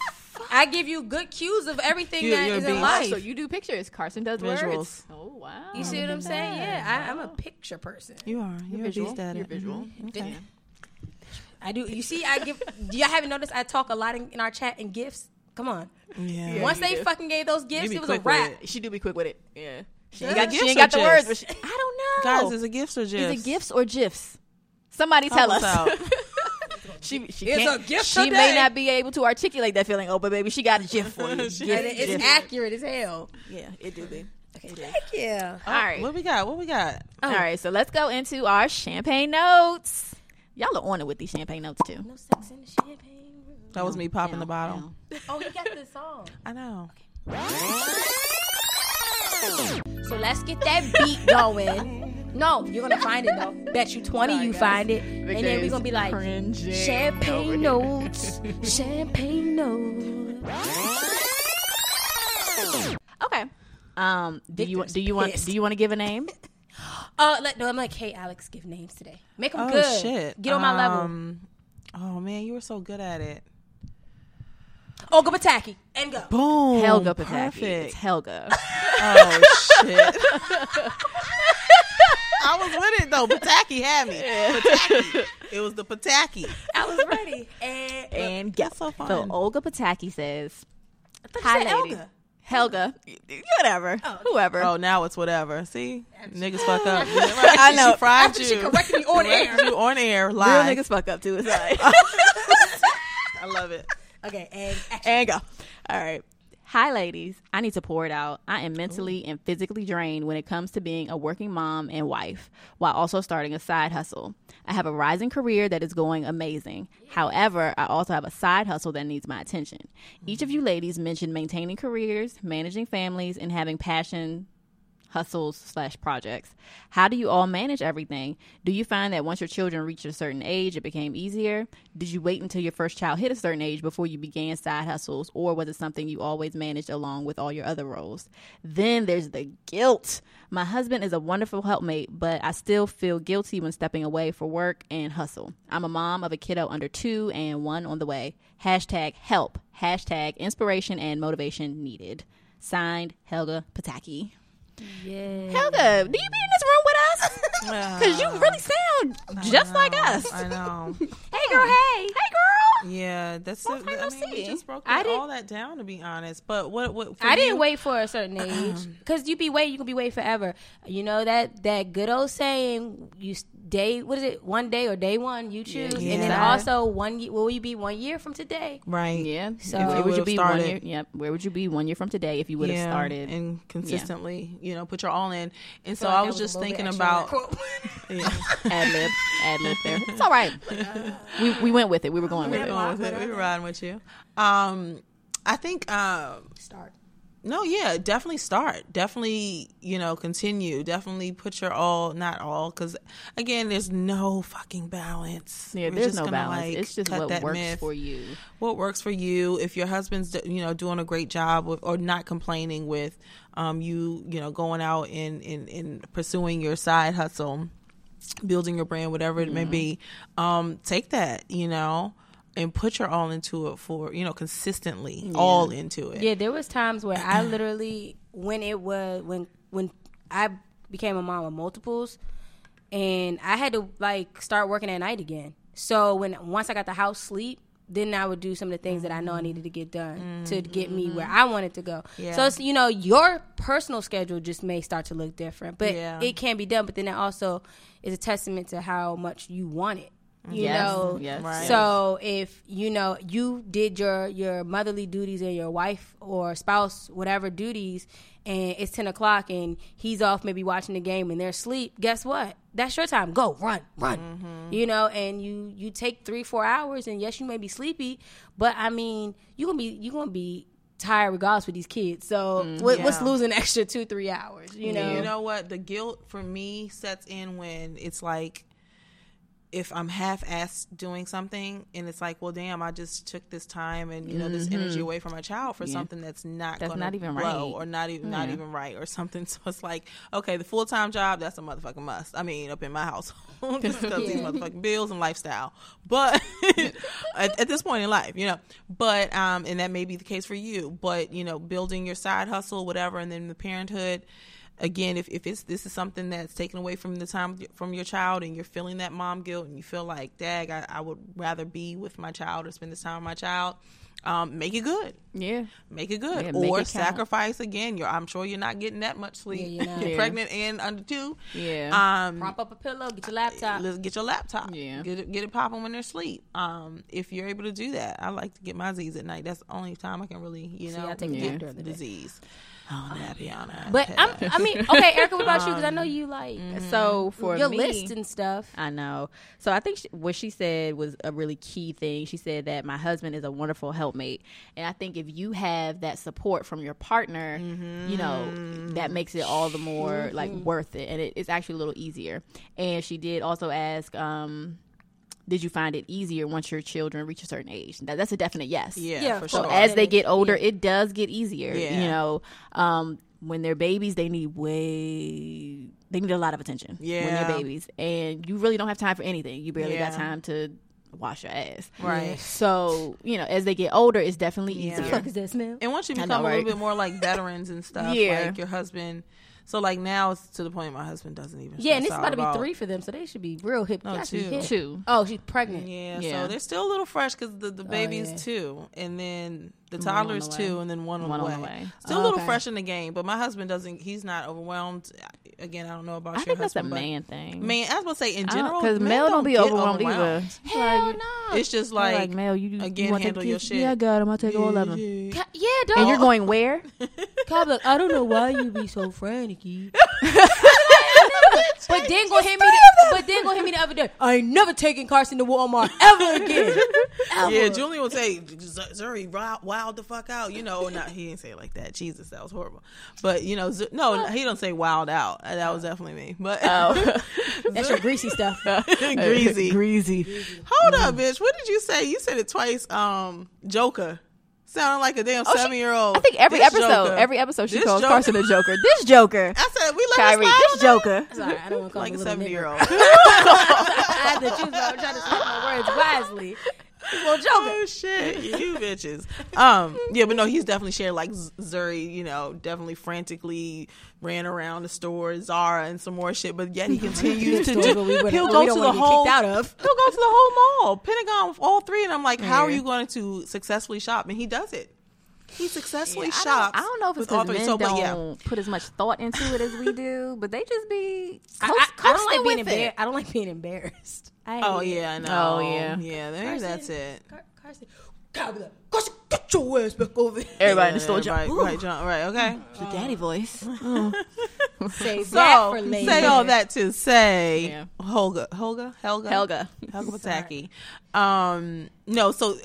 I give you good cues of everything You- that in life. So you do pictures. Carson does words. Visuals. Oh wow. you see what I'm saying? Yeah, I, I'm a picture person. You are. You're, a visual. beast You're it. visual. Mhm. Okay. I do. You see, I give. Do y'all haven't noticed? I talk a lot in, in our chat in gifts. Come on. Yeah. Once they do. fucking gave those gifts, it was a wrap. She do be quick with it. Yeah. She ain't got, she gifts ain't or got the words, gifs? but she, I don't know. Guys, is it gifts or gifs? Is it gifts or gifs? Somebody Help tell us us. out. she she It's can't, a gift She may not be able to articulate that feeling. Oh, but baby, she got a gif for you. She- Gif, it- it's gif. accurate as hell. Yeah, it do be. Okay, Yeah. Oh, All right. What we got? What we got? All oh. right, so let's go into our champagne notes. Y'all are on it with these champagne notes too. No sex in the champagne room. That was me popping No, the bottle. no. Oh, you got the song. I know. So let's get that beat going. No, you're gonna find it though. Bet you twenty you find it, and then we're gonna be like Cringing champagne notes, champagne notes. Okay. Um, do you do you want do you want to give a name? Uh, let, no, I'm like, hey, Alex, give names today. Make them Oh good. shit! Get on my level. Um, Oh man, you were so good at it. Olga Pataki. And go. Boom. Helga Pataki. It's Helga. Oh shit. I was with it though. Pataki had me. Pataki. It was the Pataki. I was ready. And, and yeah. So fun. So Olga Pataki says, I thought you "Hi, said ladies." Elga. Helga, whatever, oh, whoever. Oh, now it's whatever. See, niggas fuck up. I know. She fried After you. she corrected me on air. You on air Real niggas fuck up too. It's like, I love it. Okay, and action. and go. All right. Hi, ladies. I need to pour it out. I am mentally and physically drained when it comes to being a working mom and wife while also starting a side hustle. I have a rising career that is going amazing. However, I also have a side hustle that needs my attention. Each of you mm-hmm. ladies mentioned maintaining careers, managing families, and having passion hustles slash projects. How do you all manage everything? Do you find that once your children reached a certain age, it became easier? Did you wait until your first child hit a certain age before you began side hustles, or was it something you always managed along with all your other roles? Then there's the guilt. My husband is a wonderful helpmate, but I still feel guilty when stepping away for work and hustle. I'm a mom of a kiddo under two and one on the way. Hashtag help. Hashtag inspiration and motivation needed. Signed, Helga Pataki. Yeah. Helga, do you be in this room with us? Because you really uh, sound just like us. I know. Hey, girl. Hey. Hey, girl. Yeah, that's. Long it. time I no mean, we see. just broke I that- didn't- all that down to be honest. But what? What? for I didn't wait for a certain um, age because you be wait, you can be wait forever. You know that that good old saying, you day what is it? One day or day one you choose, and then also one. Will you be one year from today? Right. Yeah. So- where would you would've be one year? Yep. Where would you be one year from today if you would have Yeah, started? and consistently, you know, put your all in. And so Feel like I that was just thinking extra on that about. ad lib, ad lib there. It's all right. we we went with it. We were going with it. With it. We're riding with you. Um, I think um, Start. No, yeah, definitely start. Definitely, you know, continue. Definitely put your all, not all, because again, there's no fucking balance. Yeah, We're there's no balance. like, it's just what works myth. for you. What works for you? If your husband's, you know, doing a great job with, or not complaining with, um, you, you know, going out and and, and pursuing your side hustle, building your brand, whatever it may be, um, take that, you know. And put your all into it for you know consistently, all into it. Yeah, there was times where I literally when it was when when I became a mom of multiples and I had to like start working at night again. So when once I got the house sleep, then I would do some of the things that I know I needed to get done mm-hmm. to get me where mm-hmm. I wanted to go. Yeah. So it's, you know, your personal schedule just may start to look different, but Yeah. it can be done. But then it also is a testament to how much you want it. Mm-hmm. You Yes, know, yes, Right. so if you know you did your your motherly duties and your wife or spouse whatever duties, and it's ten o'clock and he's off maybe watching the game and they're asleep, guess what? That's your time. Go run, run. Mm-hmm. You know, and you you take three four hours, and yes, you may be sleepy, but I mean, you're gonna be you're gonna be tired regardless with these kids. So mm, what, what's losing extra two three hours? You know, You know what? The guilt for me sets in when it's like if I'm half-assed doing something and it's like, well, damn, I just took this time and you know this energy away from my child for something that's not Mm-hmm. That's gonna not even right. or not even not even right or something. So it's like, okay, the full-time job that's a motherfucking must. I mean, up in my household just because these motherfucking bills and lifestyle. But at, at this point in life, you know, but um, and that may be the case for you. But you know, building your side hustle, whatever, and then the parenthood again if, if it's this is something that's taken away from the time from your child and you're feeling that mom guilt and you feel like dag I, I would rather be with my child or spend this time with my child um, make it good Yeah. make it good Yeah, make or it sacrifice again you're i'm sure you're not getting that much sleep Yeah, you're not. you're Yeah. pregnant and under two Yeah. um prop up a pillow, get your laptop. let's get your laptop. Yeah. Get it get it popping when they're asleep. Um, if you're able to do that. I like to get my Z's at night. That's the only time I can really, you know, I take a get nap during the the day. Z's. Oh, happy on. But I'm, I mean, okay, Erica, what about you? Because I know you like So for your me, list and stuff. I know. So I think she, what she said was a really key thing. She said that my husband is a wonderful helpmate, and I think if you have that support from your partner, you know, that makes it all the more like worth it, and it, it's actually a little easier. And she did also ask. um did you find it easier once your children reach a certain age? That, that's a definite yes. yeah, Yeah, for of sure. So as they get older, it does get easier. Yeah. You know, um, when they're babies, they need way they need a lot of attention. Yeah, when they're babies, and you really don't have time for anything. You barely got time to wash your ass. Right. So you know, as they get older, it's definitely Yeah. easier. fuck is that smell? And once you become know, a little bit more like veterans and stuff, Yeah. like your husband. So like now it's to the point my husband doesn't even. Yeah, and it's about to be three for them, so they should be real hip. No, Y'all should be two. hip. Two. Oh, she's pregnant. Yeah, Yeah. so they're still a little fresh because the, the oh, baby's yeah. two, and then the One on toddler's the two, and then one on One the on way. the way. Still a Oh, little okay. fresh in the game, but my husband doesn't. He's not overwhelmed. Again, I don't know about I your think that's a man thing. Man, I was gonna say in uh, general, because men Mel don't be get overwhelmed, either. Hell no. It's just Like, like, like Mel, you again, you want to handle take your kids? shit. Yeah, I got him. I'll take all of them. Yeah. Ca- yeah, dog. And you're going where? Cobb like, I don't know why you be so frantic. but then go hit me. The, but then go hit me the other day. I ain't never taking Carson to Walmart ever again. Ever. Yeah, Julian would say, "Z- "Zuri, wild, wild the fuck out," you know. Not he didn't say it like that. Jesus, that was horrible. But you know, Z- no, he don't say wild out. That was definitely me. But That's your greasy stuff. greasy. Greasy. Hold up, bitch. What did you say? You said it twice. Um, Joker. Sounding like a damn Oh, she- seven year old. I think every This episode, Joker. every episode, she This calls Joker. Carson a joker. This Joker, I said we let Kyrie, her this slide Joker. Sorry, I don't want to call like him a seven year old. I had to choose. I'm trying to speak my words wisely. Well, Joker. Oh shit, you bitches. Um, yeah, but no, he's definitely shared like Zuri. You know, definitely frantically ran around the store, Zara, and some more shit. But yet he continues to do. we He'll go to the whole. out of. He'll go to the whole mall, Pentagon, all three, and I'm like, how are you going to successfully shop? And he does it. He successfully I don't. I don't know if it's because men So, don't yeah, put as much thought into it as we do, but they just be. I, I, I don't like being embarrassed. I don't like being embarrassed. I Oh hate yeah, I know. Oh, yeah. yeah. Maybe Carson- that's it. Car- Carson, Carson, Carson, get your ass back over here. Everybody in the store right, jump. right, jump, right. Okay. The daddy voice. Save So that for later. say all that to say, Yeah. Holga, Holga, Helga, Helga. Helga Pataki. Um, no, so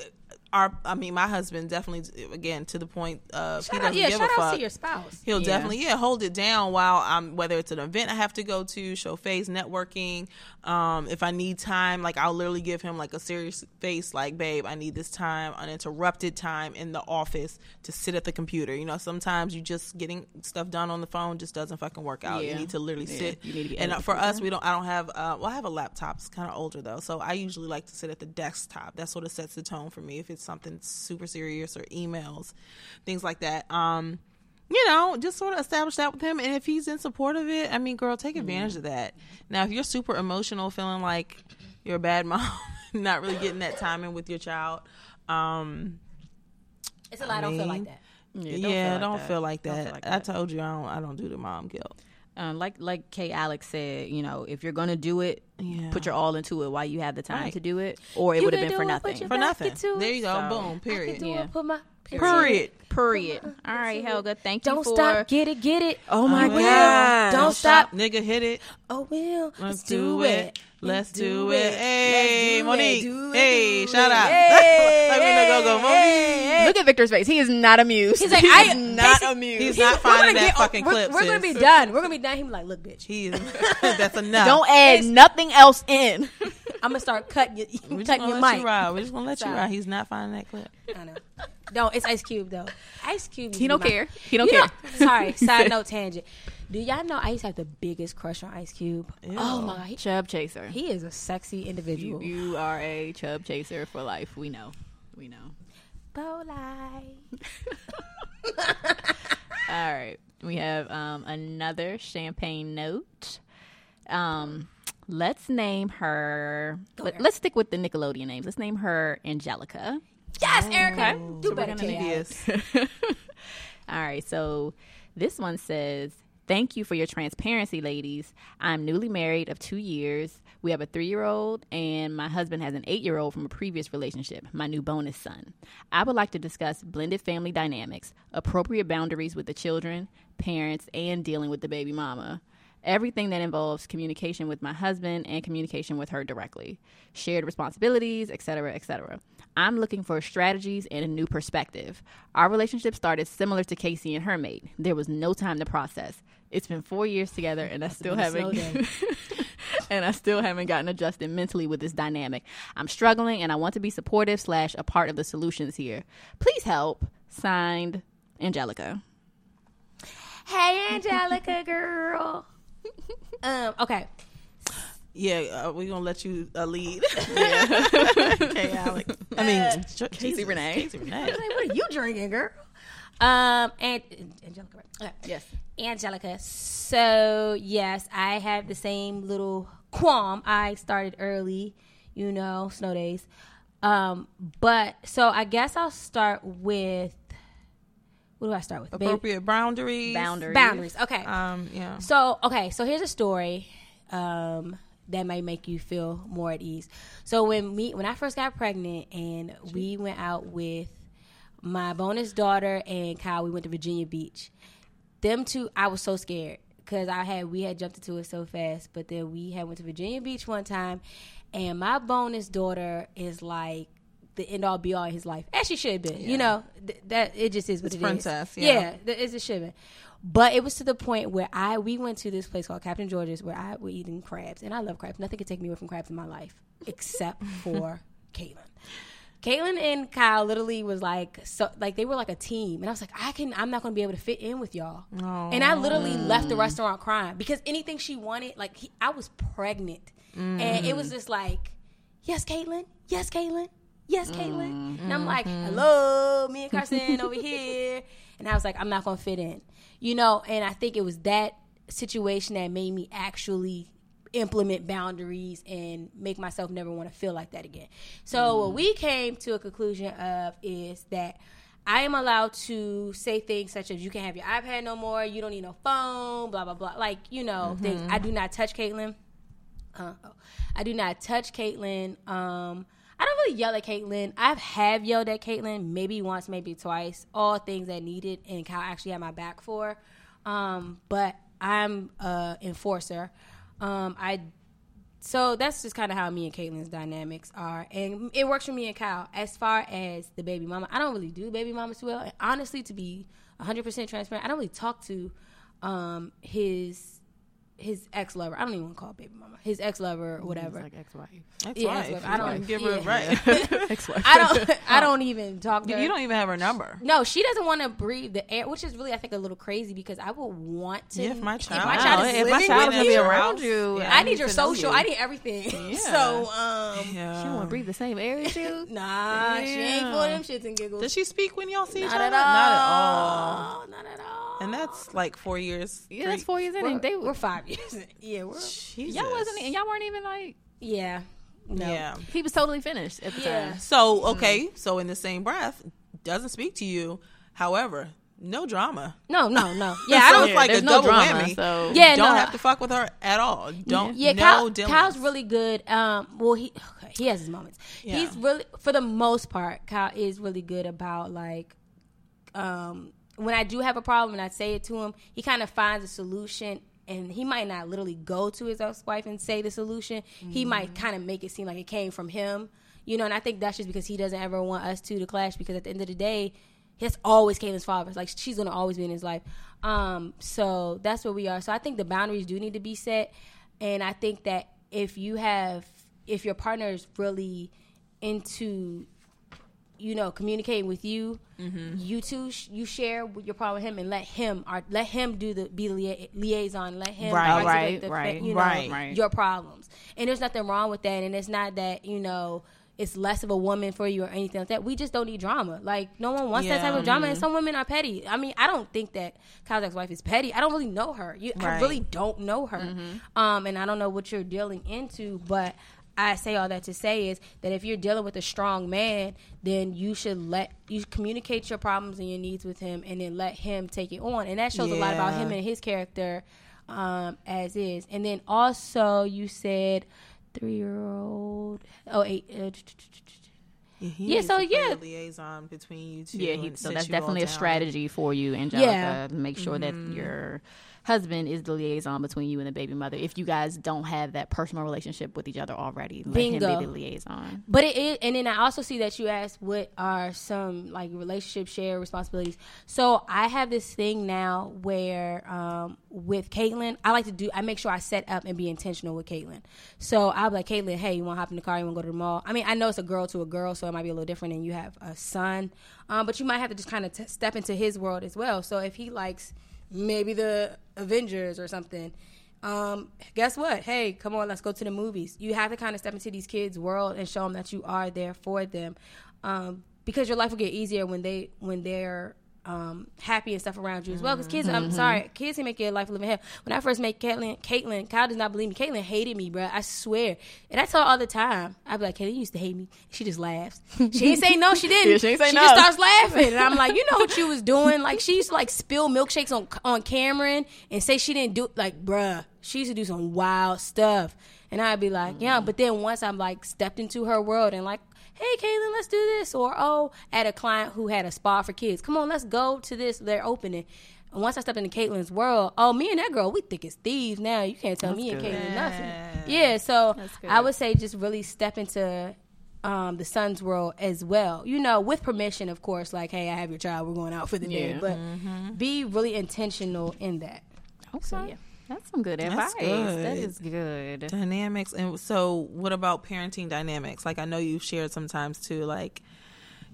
our, I mean, my husband definitely, again, to the point of he Shout doesn't out, yeah, give shout a out fuck. to your spouse. He'll Yeah. definitely yeah hold it down while I'm whether it's an event I have to go to, show face, networking. Um, if I need time, like I'll literally give him like a serious face, like babe, I need this time, uninterrupted time in the office to sit at the computer. You know, sometimes you just getting stuff done on the phone just doesn't fucking work out. You need to literally Yeah, sit. you need to be and for us, we don't. I don't have. Uh, well, I have a laptop. It's kind of older though, so I usually like to sit at the desktop. That sort of sets the tone for me. If it's something super serious or emails, things like that. Um, you know, just sort of establish that with him. And if he's in support of it, I mean, girl, take advantage of that. Now, if you're super emotional, feeling like you're a bad mom, not really getting that time in with your child, um, It's a lot. I don't feel like that. yeah, don't, that. feel like Don't that. feel like I that. told you, I don't, I don't do the mom guilt. Um, like like Kay Alex said, you know, if you're gonna do it, Yeah. put your all into it while you have the time Right. to do it, or it would have been for nothing. For nothing. into. There you go. So- Boom. I can Period. do Yeah. it. Put my Period. Period. All right, Helga. Thank you Don't stop. Get it. Get it. Oh my I will. God. Don't stop. Nigga, hit it. Oh well. Let's do it. Let's do it. Let's Hey, do Monique. it. Do it. Hey, shout out. Hey, Let me know, go, go, Monique. Look at Victor's face. He is not amused. He's like, He I am not amused. He's not We're gonna finding that get- fucking we're, clip. We're gonna be done. We're gonna be done. He's like, look, bitch. He is. That's enough. Don't add nothing else in. I'm gonna start cutting your, We're just cutting gonna your let mic. you ride. We're just gonna let you Sorry. ride. He's not finding that clip. I know. Don't. It's Ice Cube though. Ice Cube. He don't used to be care. He don't care. know- sorry. Side note tangent. Do y'all know I used to have the biggest crush on Ice Cube? Oh my god. Chub chaser. he is a sexy You, individual. you are a chub chaser for life. We know. We know. Bolai. All right. We have um, another champagne note. Um, let's name her. Let, there. us stick with the Nickelodeon names. Let's name her Angelica. Yes, Erica. So Do we're better, gonna name Kate. Yes. All right. So this one says, Thank you for your transparency, ladies. I'm newly married of two years. We have a three year old, and my husband has an eight year old from a previous relationship, my new bonus son. I would like to discuss blended family dynamics, appropriate boundaries with the children, parents, and dealing with the baby mama. Everything that involves communication with my husband and communication with her directly, shared responsibilities, etc., etc. I'm looking for strategies and a new perspective. Our relationship started similar to Casey and her mate. There was no time to process. It's been four years together, and I still been a slow haven't. and I still haven't gotten adjusted mentally with this dynamic. I'm struggling, and I want to be supportive slash a part of the solutions here. Please help. Signed, Angelica. Hey, Angelica, girl. Um. Okay. Yeah, uh, we're gonna let you uh, lead. okay, Alex. I mean, Casey Renee. Casey Renee. Like, what are you drinking, girl? Um. And Angelica. right? Okay. Yes. Angelica. So yes, I have the same little qualm. I started early, you know, snow days. Um, but so I guess I'll start with what do I start with? Babe? Appropriate boundaries. Boundaries. boundaries. Okay. Um. Yeah. So okay, so here's a story um, that might make you feel more at ease. So when me when I first got pregnant and we went out with my bonus daughter and Kyle, we went to Virginia Beach. Them two, I was so scared because I had we had jumped into it so fast. But then we had went to Virginia Beach one time, and my bonus daughter is like the end all be all in his life, as she should be. You know th- that it just is what It's it is. princess, yeah. yeah, th- it's a should be. But it was to the point where I we went to this place called Captain George's where I was eating crabs, and I love crabs. Nothing could take me away from crabs in my life except for Caitlin. Caitlin and Kyle literally was like so like they were like a team, and I was like, I can I'm not going to be able to fit in with y'all. And I literally left the restaurant crying because anything she wanted, like he, I was pregnant, mm. and it was just like, yes, Caitlin, yes, Caitlin, yes, Caitlin, and I'm like, hello, me and Carson over here, and I was like, I'm not going to fit in, you know, and I think it was that situation that made me actually implement boundaries and make myself never want to feel like that again. So what we came to a conclusion of is that I am allowed to say things such as you can't have your iPad no more, you don't need no phone, blah blah blah. Like, you know, things I do not touch Caitlin. Uh. I do not touch Caitlin. Um I don't really yell at Caitlyn. I have yelled at Caitlyn maybe once, maybe twice. All things that needed and Kyle actually had my back for. Um, but I'm a enforcer. Um, I so that's just kind of how me and Caitlyn's dynamics are, and it works for me and Kyle. As far as the baby mama, I don't really do baby mamas well. And honestly, to be 100 percent transparent, I don't really talk to um, his his ex lover. I don't even want to call it baby mama. His ex lover or whatever. Like ex-wife. That's Yeah, why. that's I don't- give her yeah. right. Ex-wife. I don't. I don't even talk to her. you don't even have her number. No, she doesn't want to breathe the air, which is really, I think, a little crazy because I would want to. Yeah, if my child- if my child is if my child with is be around you, Yeah. I need your to know social. you. I need everything. Yeah. So, um, Yeah. She don't want to breathe the same air as you. nah, she ain't Yeah. for them shits and giggles. Does she speak when y'all see each other? at all. Not at all. Not at all. And that's like four years. Yeah, that's four years in, we're, and they we're five years. in. Yeah, we're y'all wasn't, y'all weren't even like. yeah. No. Yeah. He was totally finished at the Yeah. time. So okay, so in the same breath, doesn't speak to you. However, no drama. No, no, no. Yeah, I so don't. it's like a there's no double drama, whammy. so- Yeah, don't no. have to fuck with her at all. Don't. Yeah, no Kyle, dealings. Kyle's really good. Um, well, he okay, he has his moments. Yeah. He's really, for the most part, Kyle is really good about like, um, when I do have a problem and I say it to him, he kind of finds a solution. And he might not literally go to his ex-wife and say the solution. He might kind of make it seem like it came from him, you know. And I think that's just because he doesn't ever want us two to clash. Because at the end of the day, that's always Caitlin's father. Like she's gonna always be in his life. Um, so that's where we are. So I think the boundaries do need to be set, and I think that if you have, if your partner is really into, you know, communicating with you, mm-hmm. you two, sh- you share your problem with him, and let him, or let him do the be the lia- liaison. Let him Right, articulate right, the, right, you know, right. Right. your problems. And there's nothing wrong with that. And it's not that you know it's less of a woman for you or anything like that. We just don't need drama. Like no one wants that type of drama. And mm-hmm. some women are petty. I mean, I don't think that Kyle's ex-wife is petty. I don't really know her. You, I really don't know her. Mm-hmm. Um, and I don't know what you're dealing into, but. I say all that to say is that if you're dealing with a strong man, then you should let you communicate your problems and your needs with him, and then let him take it on. And that shows a lot about him and his character, um, as is. And then also you said three year old. Oh, eight. Uh, He Yeah, so yeah. liaison between you two. Yeah, he, so that's definitely a down. strategy for you, Angelica. Yeah. Make sure that your husband is the liaison between you and the baby mother. If you guys don't have that personal relationship with each other already, let him be the liaison. But it is, and then I also see that you asked what are some like relationship share responsibilities. So I have this thing now where um, with Caitlin, I like to do. I make sure I set up and be intentional with Caitlin. So I'll be like, Caitlin, hey, you want to hop in the car? You want to go to the mall? I mean, I know it's a girl to a girl, so it might be a little different, and you have a son, um, but you might have to just kind of t- step into his world as well. So if he likes maybe the Avengers or something. Um, guess what? Hey, come on, let's go to the movies. You have to kind of step into these kids' world and show them that you are there for them, um, because your life will get easier when they when they're um, happy and stuff around you as well. Because kids, I'm Mm-hmm. sorry, kids can make your life a living hell. When I first met Caitlyn, Caitlyn, Kyle does not believe me. Caitlyn hated me, bro. I swear. And I tell her all the time. I'd be like, Caitlyn used to hate me. She just laughs. She didn't say no. She didn't. Yeah, she ain't say she no. just starts laughing, and I'm like, you know what you was doing? Like she used to like spill milkshakes on on Cameron and say she didn't do like, bruh. She used to do some wild stuff, and I'd be like, yeah. But then once I'm like stepped into her world and like, hey, Caitlin, let's do this, or oh, at a client who had a spa for kids, come on, let's go to this. They're opening. And once I stepped into Caitlin's world, oh, me and that girl, we think it's thieves now. You can't tell me and good. Caitlin nothing. Yeah, so. I would say just really step into um, the son's world as well. You know, with permission, of course. Like, hey, I have your child. We're going out for the day, Yeah. but be really intentional in that. Okay. So, yeah. That's some good advice. good. That is good. dynamics and so what about parenting dynamics like i know you've shared sometimes too like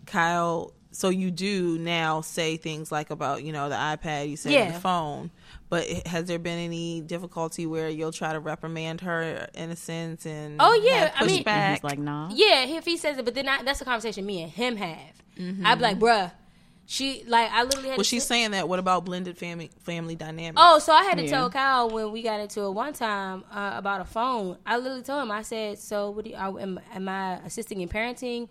kyle so you do now say things like about you know the ipad you say Yeah. the phone but has there been any difficulty where you'll try to reprimand her in a sense and Oh, yeah, have I mean- pushback? He's like, nah. Yeah, if he says it, but then I, that's a conversation me and him have. Mm-hmm. I'd be like, bruh, she like I literally had well to she's sit- saying that what about blended family family dynamics Oh, so I had to Yeah. tell Kyle when we got into it one time uh, about a phone. I literally told him, I said, "So, what do you, I, am, am I assisting in parenting?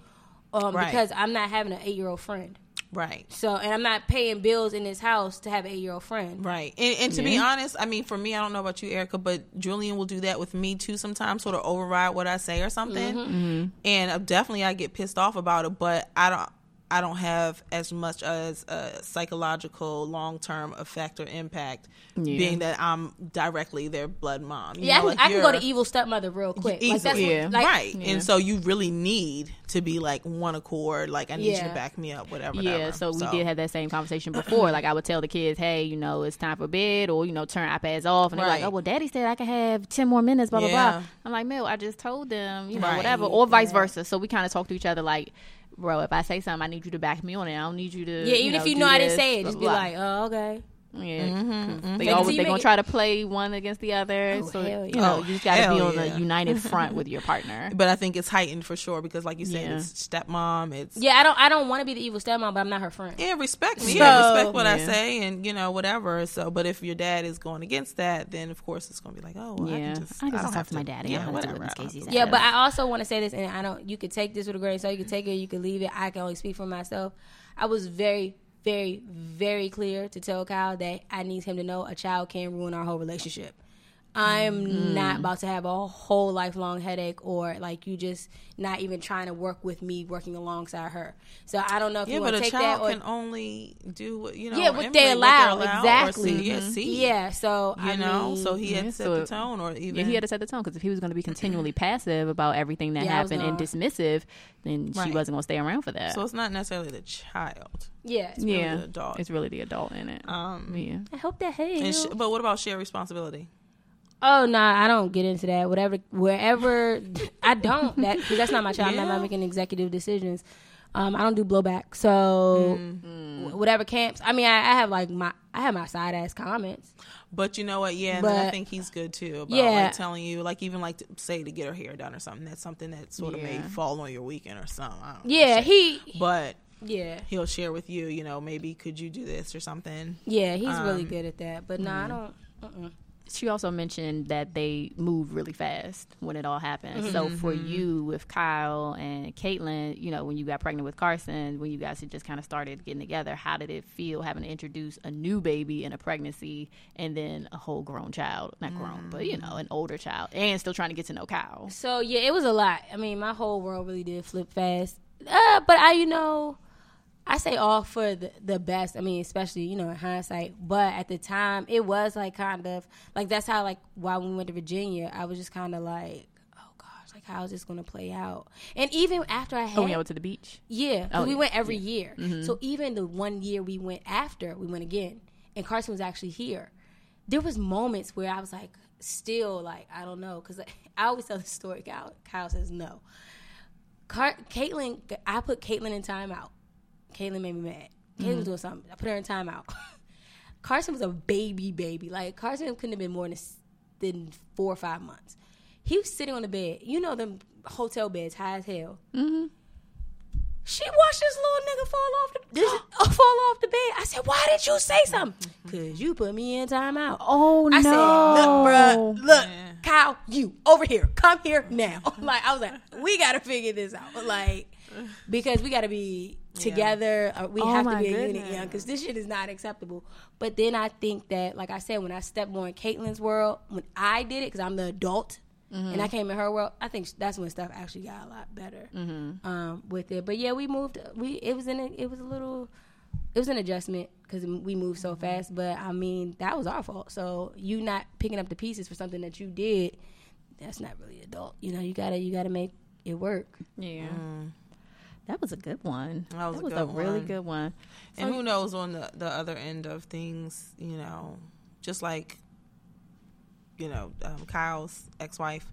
Um, Right. Because I'm not having an eight year old friend. right So, and I'm not paying bills in this house to have an eight year old friend. Right. And, and to be honest, I mean, for me, I don't know about you, Erica, but Julian will do that with me too sometimes, sort of override what I say or something. Mm-hmm. And uh, definitely I get pissed off about it, but I don't. I don't have as much as a psychological long term effect or impact, being that I'm directly their blood mom. You Yeah, know, I, like can, I can go to evil stepmother real quick. Like, that's easily. what- like, right. Yeah. And so you really need to be like one accord. Like I need you to back me up, whatever. Yeah, whatever. so we did have that same conversation before. like I would tell the kids, "Hey, you know, it's time for bed," or you know, turn iPads off, and they're like, "Oh, well, Daddy said I could have ten more minutes." Blah blah Yeah. blah. I'm like, "Mel, I just told them, you know, Right. whatever," or vice versa. So we kind of talk to each other like, "Bro, if I say something, I need you to back me on it. I don't need you to." Yeah, even if you know I didn't say it, blah, just be blah, like, oh, okay. Blah. yeah. 'cause Mm-hmm, They Like, always they gonna try to play one against the other. Oh, so hell you yeah. know, Oh, you just got to be hell on a united front with your partner. But I think it's heightened for sure because, like you said, Yeah. it's stepmom. It's Yeah, I don't I don't want to be the evil stepmom, but I'm not her friend. Yeah, respect me. So- yeah, respect what I say, and you know whatever. So, but if your dad is going against that, then of course it's going to be like, oh, well, I Yeah. can just, I can just don't talk have to my daddy. I Yeah, don't have to whatever. witness I don't cases. have to- Yeah, but I also want to say this, and I don't. You could take this with a grain of salt. You could take it, you could leave it. I can only speak for myself. I was very, very, very clear to tell Kyle that I need him to know a child can ruin our whole relationship. I'm Mm. not about to have a whole lifelong headache or like you just not even trying to work with me working alongside her. So I don't know if Yeah, you want but to a take that child or can only do what you know. yeah, what they allow, they're allowed or exactly. see- yeah, see. Yeah, so you I know. mean, so he had Yeah, set so- the tone, or even Yeah, he had to set the tone because if he was going to be continually passive about everything that Yeah, happened and gonna- dismissive, then she wasn't going to stay around for that. So it's not necessarily the child. yeah. really yeah, the adult. it's really the adult in it. Um, yeah, I hope that hey. sh- but what about shared responsibility? Oh no, I don't get into that. Whatever, wherever I don't that because that's not my child. I'm not making executive decisions. Um, I don't do blowback. So Mm. wh- whatever camps. I mean, I, I have like my I have my side ass comments. But you know what? Yeah, and then I think he's good too about Yeah. like telling you, like even like to say to get her hair done or something. That's something that sort of may fall on your weekend or something. I don't Yeah, shit. he. But Yeah, he'll share with you, you know, maybe could you do this or something. yeah, he's really Um, good at that. But no, I don't. Uh-uh. She also mentioned that they moved really fast when it all happened. So for you with Kyle and Caitlin, you know, when you got pregnant with Carson, when you guys had just kind of started getting together, how did it feel having to introduce a new baby in a pregnancy and then a whole grown child, not grown, but you know, an older child, and still trying to get to know Kyle? So yeah, it was a lot. I mean, my whole world really did flip fast. Uh, but I, you know, I say all for the, the best. I mean, especially you know in hindsight. But at the time, it was like kind of like that's how like while we went to Virginia, I was just kind of like, oh gosh, like how's this going to play out? And even after I oh, had, Oh, y'all went to the beach. Yeah, Oh, we yeah, went every year. Mm-hmm. So even the one year we went after, we went again, and Carson was actually here. There was moments where I was like, still like, I don't know, because I always tell the story. Kyle, Kyle says no. Car- Caitlin, I put Caitlin in timeout. Caitlin made me mad. Caitlin was doing something. I put her in timeout. Carson was a baby, baby. Like Carson couldn't have been more than, than four or five months. He was sitting on the bed. You know them hotel beds, high as hell. Mm-hmm. She watched this little nigga fall off the this, uh, fall off the bed. I said, "Why did you say something?" Cause you put me in timeout. Oh I no! said, "Look, bruh, look, Kyle, you over here, come here now." like I was like, "We got to figure this out." Like because we got to be together. Uh, we Oh have to my be a unit, goodness. yeah. Because this shit is not acceptable. But then I think that, like I said, when I stepped more in Caitlin's world, when I did it, because I'm the adult. Mm-hmm. And I came in her world. I think that's when stuff actually got a lot better Mm-hmm. um, with it. But yeah, we moved. We it was in a, it was a little it was an adjustment because we moved so fast. But I mean, that was our fault. So you not picking up the pieces for something that you did, that's not really adult. You know, you gotta you gotta make it work. Yeah. That was a good one. That was a a good really one. good one. And who knows on the, the other end of things, you know, just like, you know, um, Kyle's ex wife,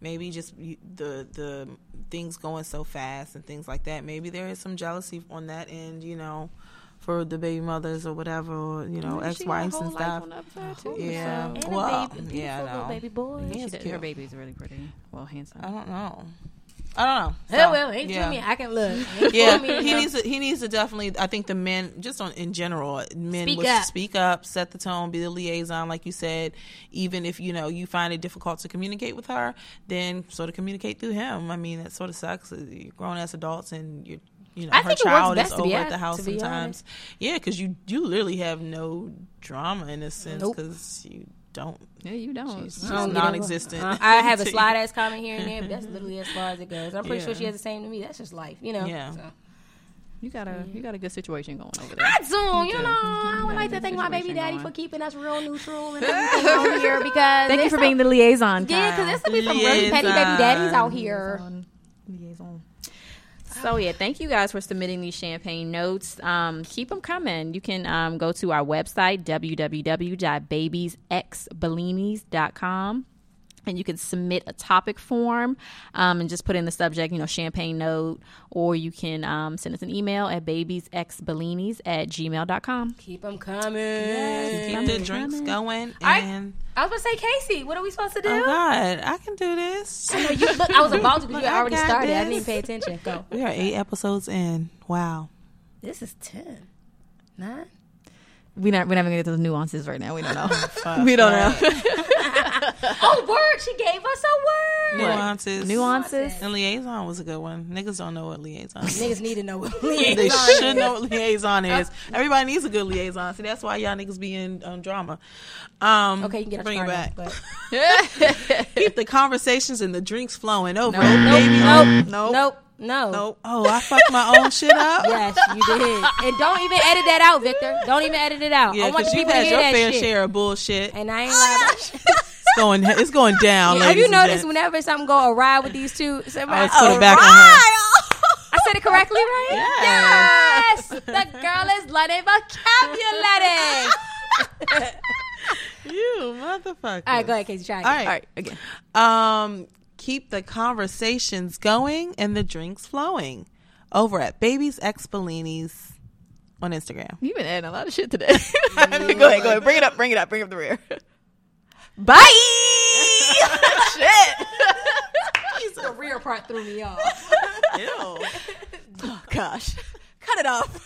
maybe just the the things going so fast and things like that. Maybe there is some jealousy on that end, you know, for the baby mothers or whatever, or, you know, ex wives and stuff. on the other side, too, Yeah. so- And Well, baby, yeah, I beautiful little know. baby boy. He She is her baby's really pretty. Well, handsome. I don't know. I don't know. So, well, ain't yeah. me. I can look. Ain't yeah, me, he needs to. He needs to definitely. I think the men, just on in general, men Speak would up. speak up, set the tone, be the liaison, like you said. Even if you know you find it difficult to communicate with her, then sort of communicate through him. I mean, that sort of sucks. Uh, you're grown as adults, and you're you know I her think it works child is best to be over at hon- the house sometimes. Yeah, because you you literally have no drama in a sense Nope. because you don't. Yeah, you don't. She's I don't just get it. non-existent. Uh, I have a slide ass comment here and there, but that's literally as far as it goes. I'm pretty sure she has the same to me. That's just life, you know. Yeah. So. You got a you got a good situation going over there. I do, you know. I would like to thank my baby daddy for keeping us real neutral and everything on here because Thank you there's for being the liaison. yeah, because there's some, be some really petty baby daddies out here. Liaison. Liaison. So yeah, thank you guys for submitting these champagne notes. Um, keep them coming. You can um, go to our website www.babiesxbellinis.com and you can submit a topic form um, and just put in the subject, you know, champagne note, or you can um, send us an email at babiesxbellinis at gmail.com. Keep them coming. Keep the drinks going I- and. I was gonna say, Casey, what are we supposed to do? Oh God, I can do this. I know you. Look, I was about to, but you already got started. I didn't even pay attention. Go. We are eight episodes in. Wow. This is ten. Nine. We not we're not even gonna get to the nuances right now. We don't know. Fuck, we don't right. know. Oh, word! She gave us a word. Nuances. Nuances. And liaison was a good one. Niggas don't know what liaison is. Niggas need to know what liaison They liaison should is. know what liaison is. Everybody needs a good liaison. See, that's why y'all niggas be in um, drama. Um, Okay, you can get bring it back. But Keep the conversations and the drinks flowing over, Nope. it, baby. nope, Nope. nope, no. Nope. Oh, I fucked my own shit up. Yes, you did. And don't even edit that out, Victor. Don't even edit it out. Yeah, I want because the you people to had your fair shit. share of bullshit. And I ain't lying. It's going, it's going down. Have you noticed whenever something go awry with these two? Somebody, I was put it back on her. I said it correctly, right? Yes. yes! the girl is learning vocabulary. You motherfucker. All right, go ahead, Casey. Try. All right. All right, again. Um, keep the conversations going and the drinks flowing over at Babies X Bellinis on Instagram. You've been adding a lot of shit today. go ahead, go ahead. Bring it up, bring it up, bring up the rear. Bye! shit! The rear part threw me off. Ew. Oh, gosh. Cut it off.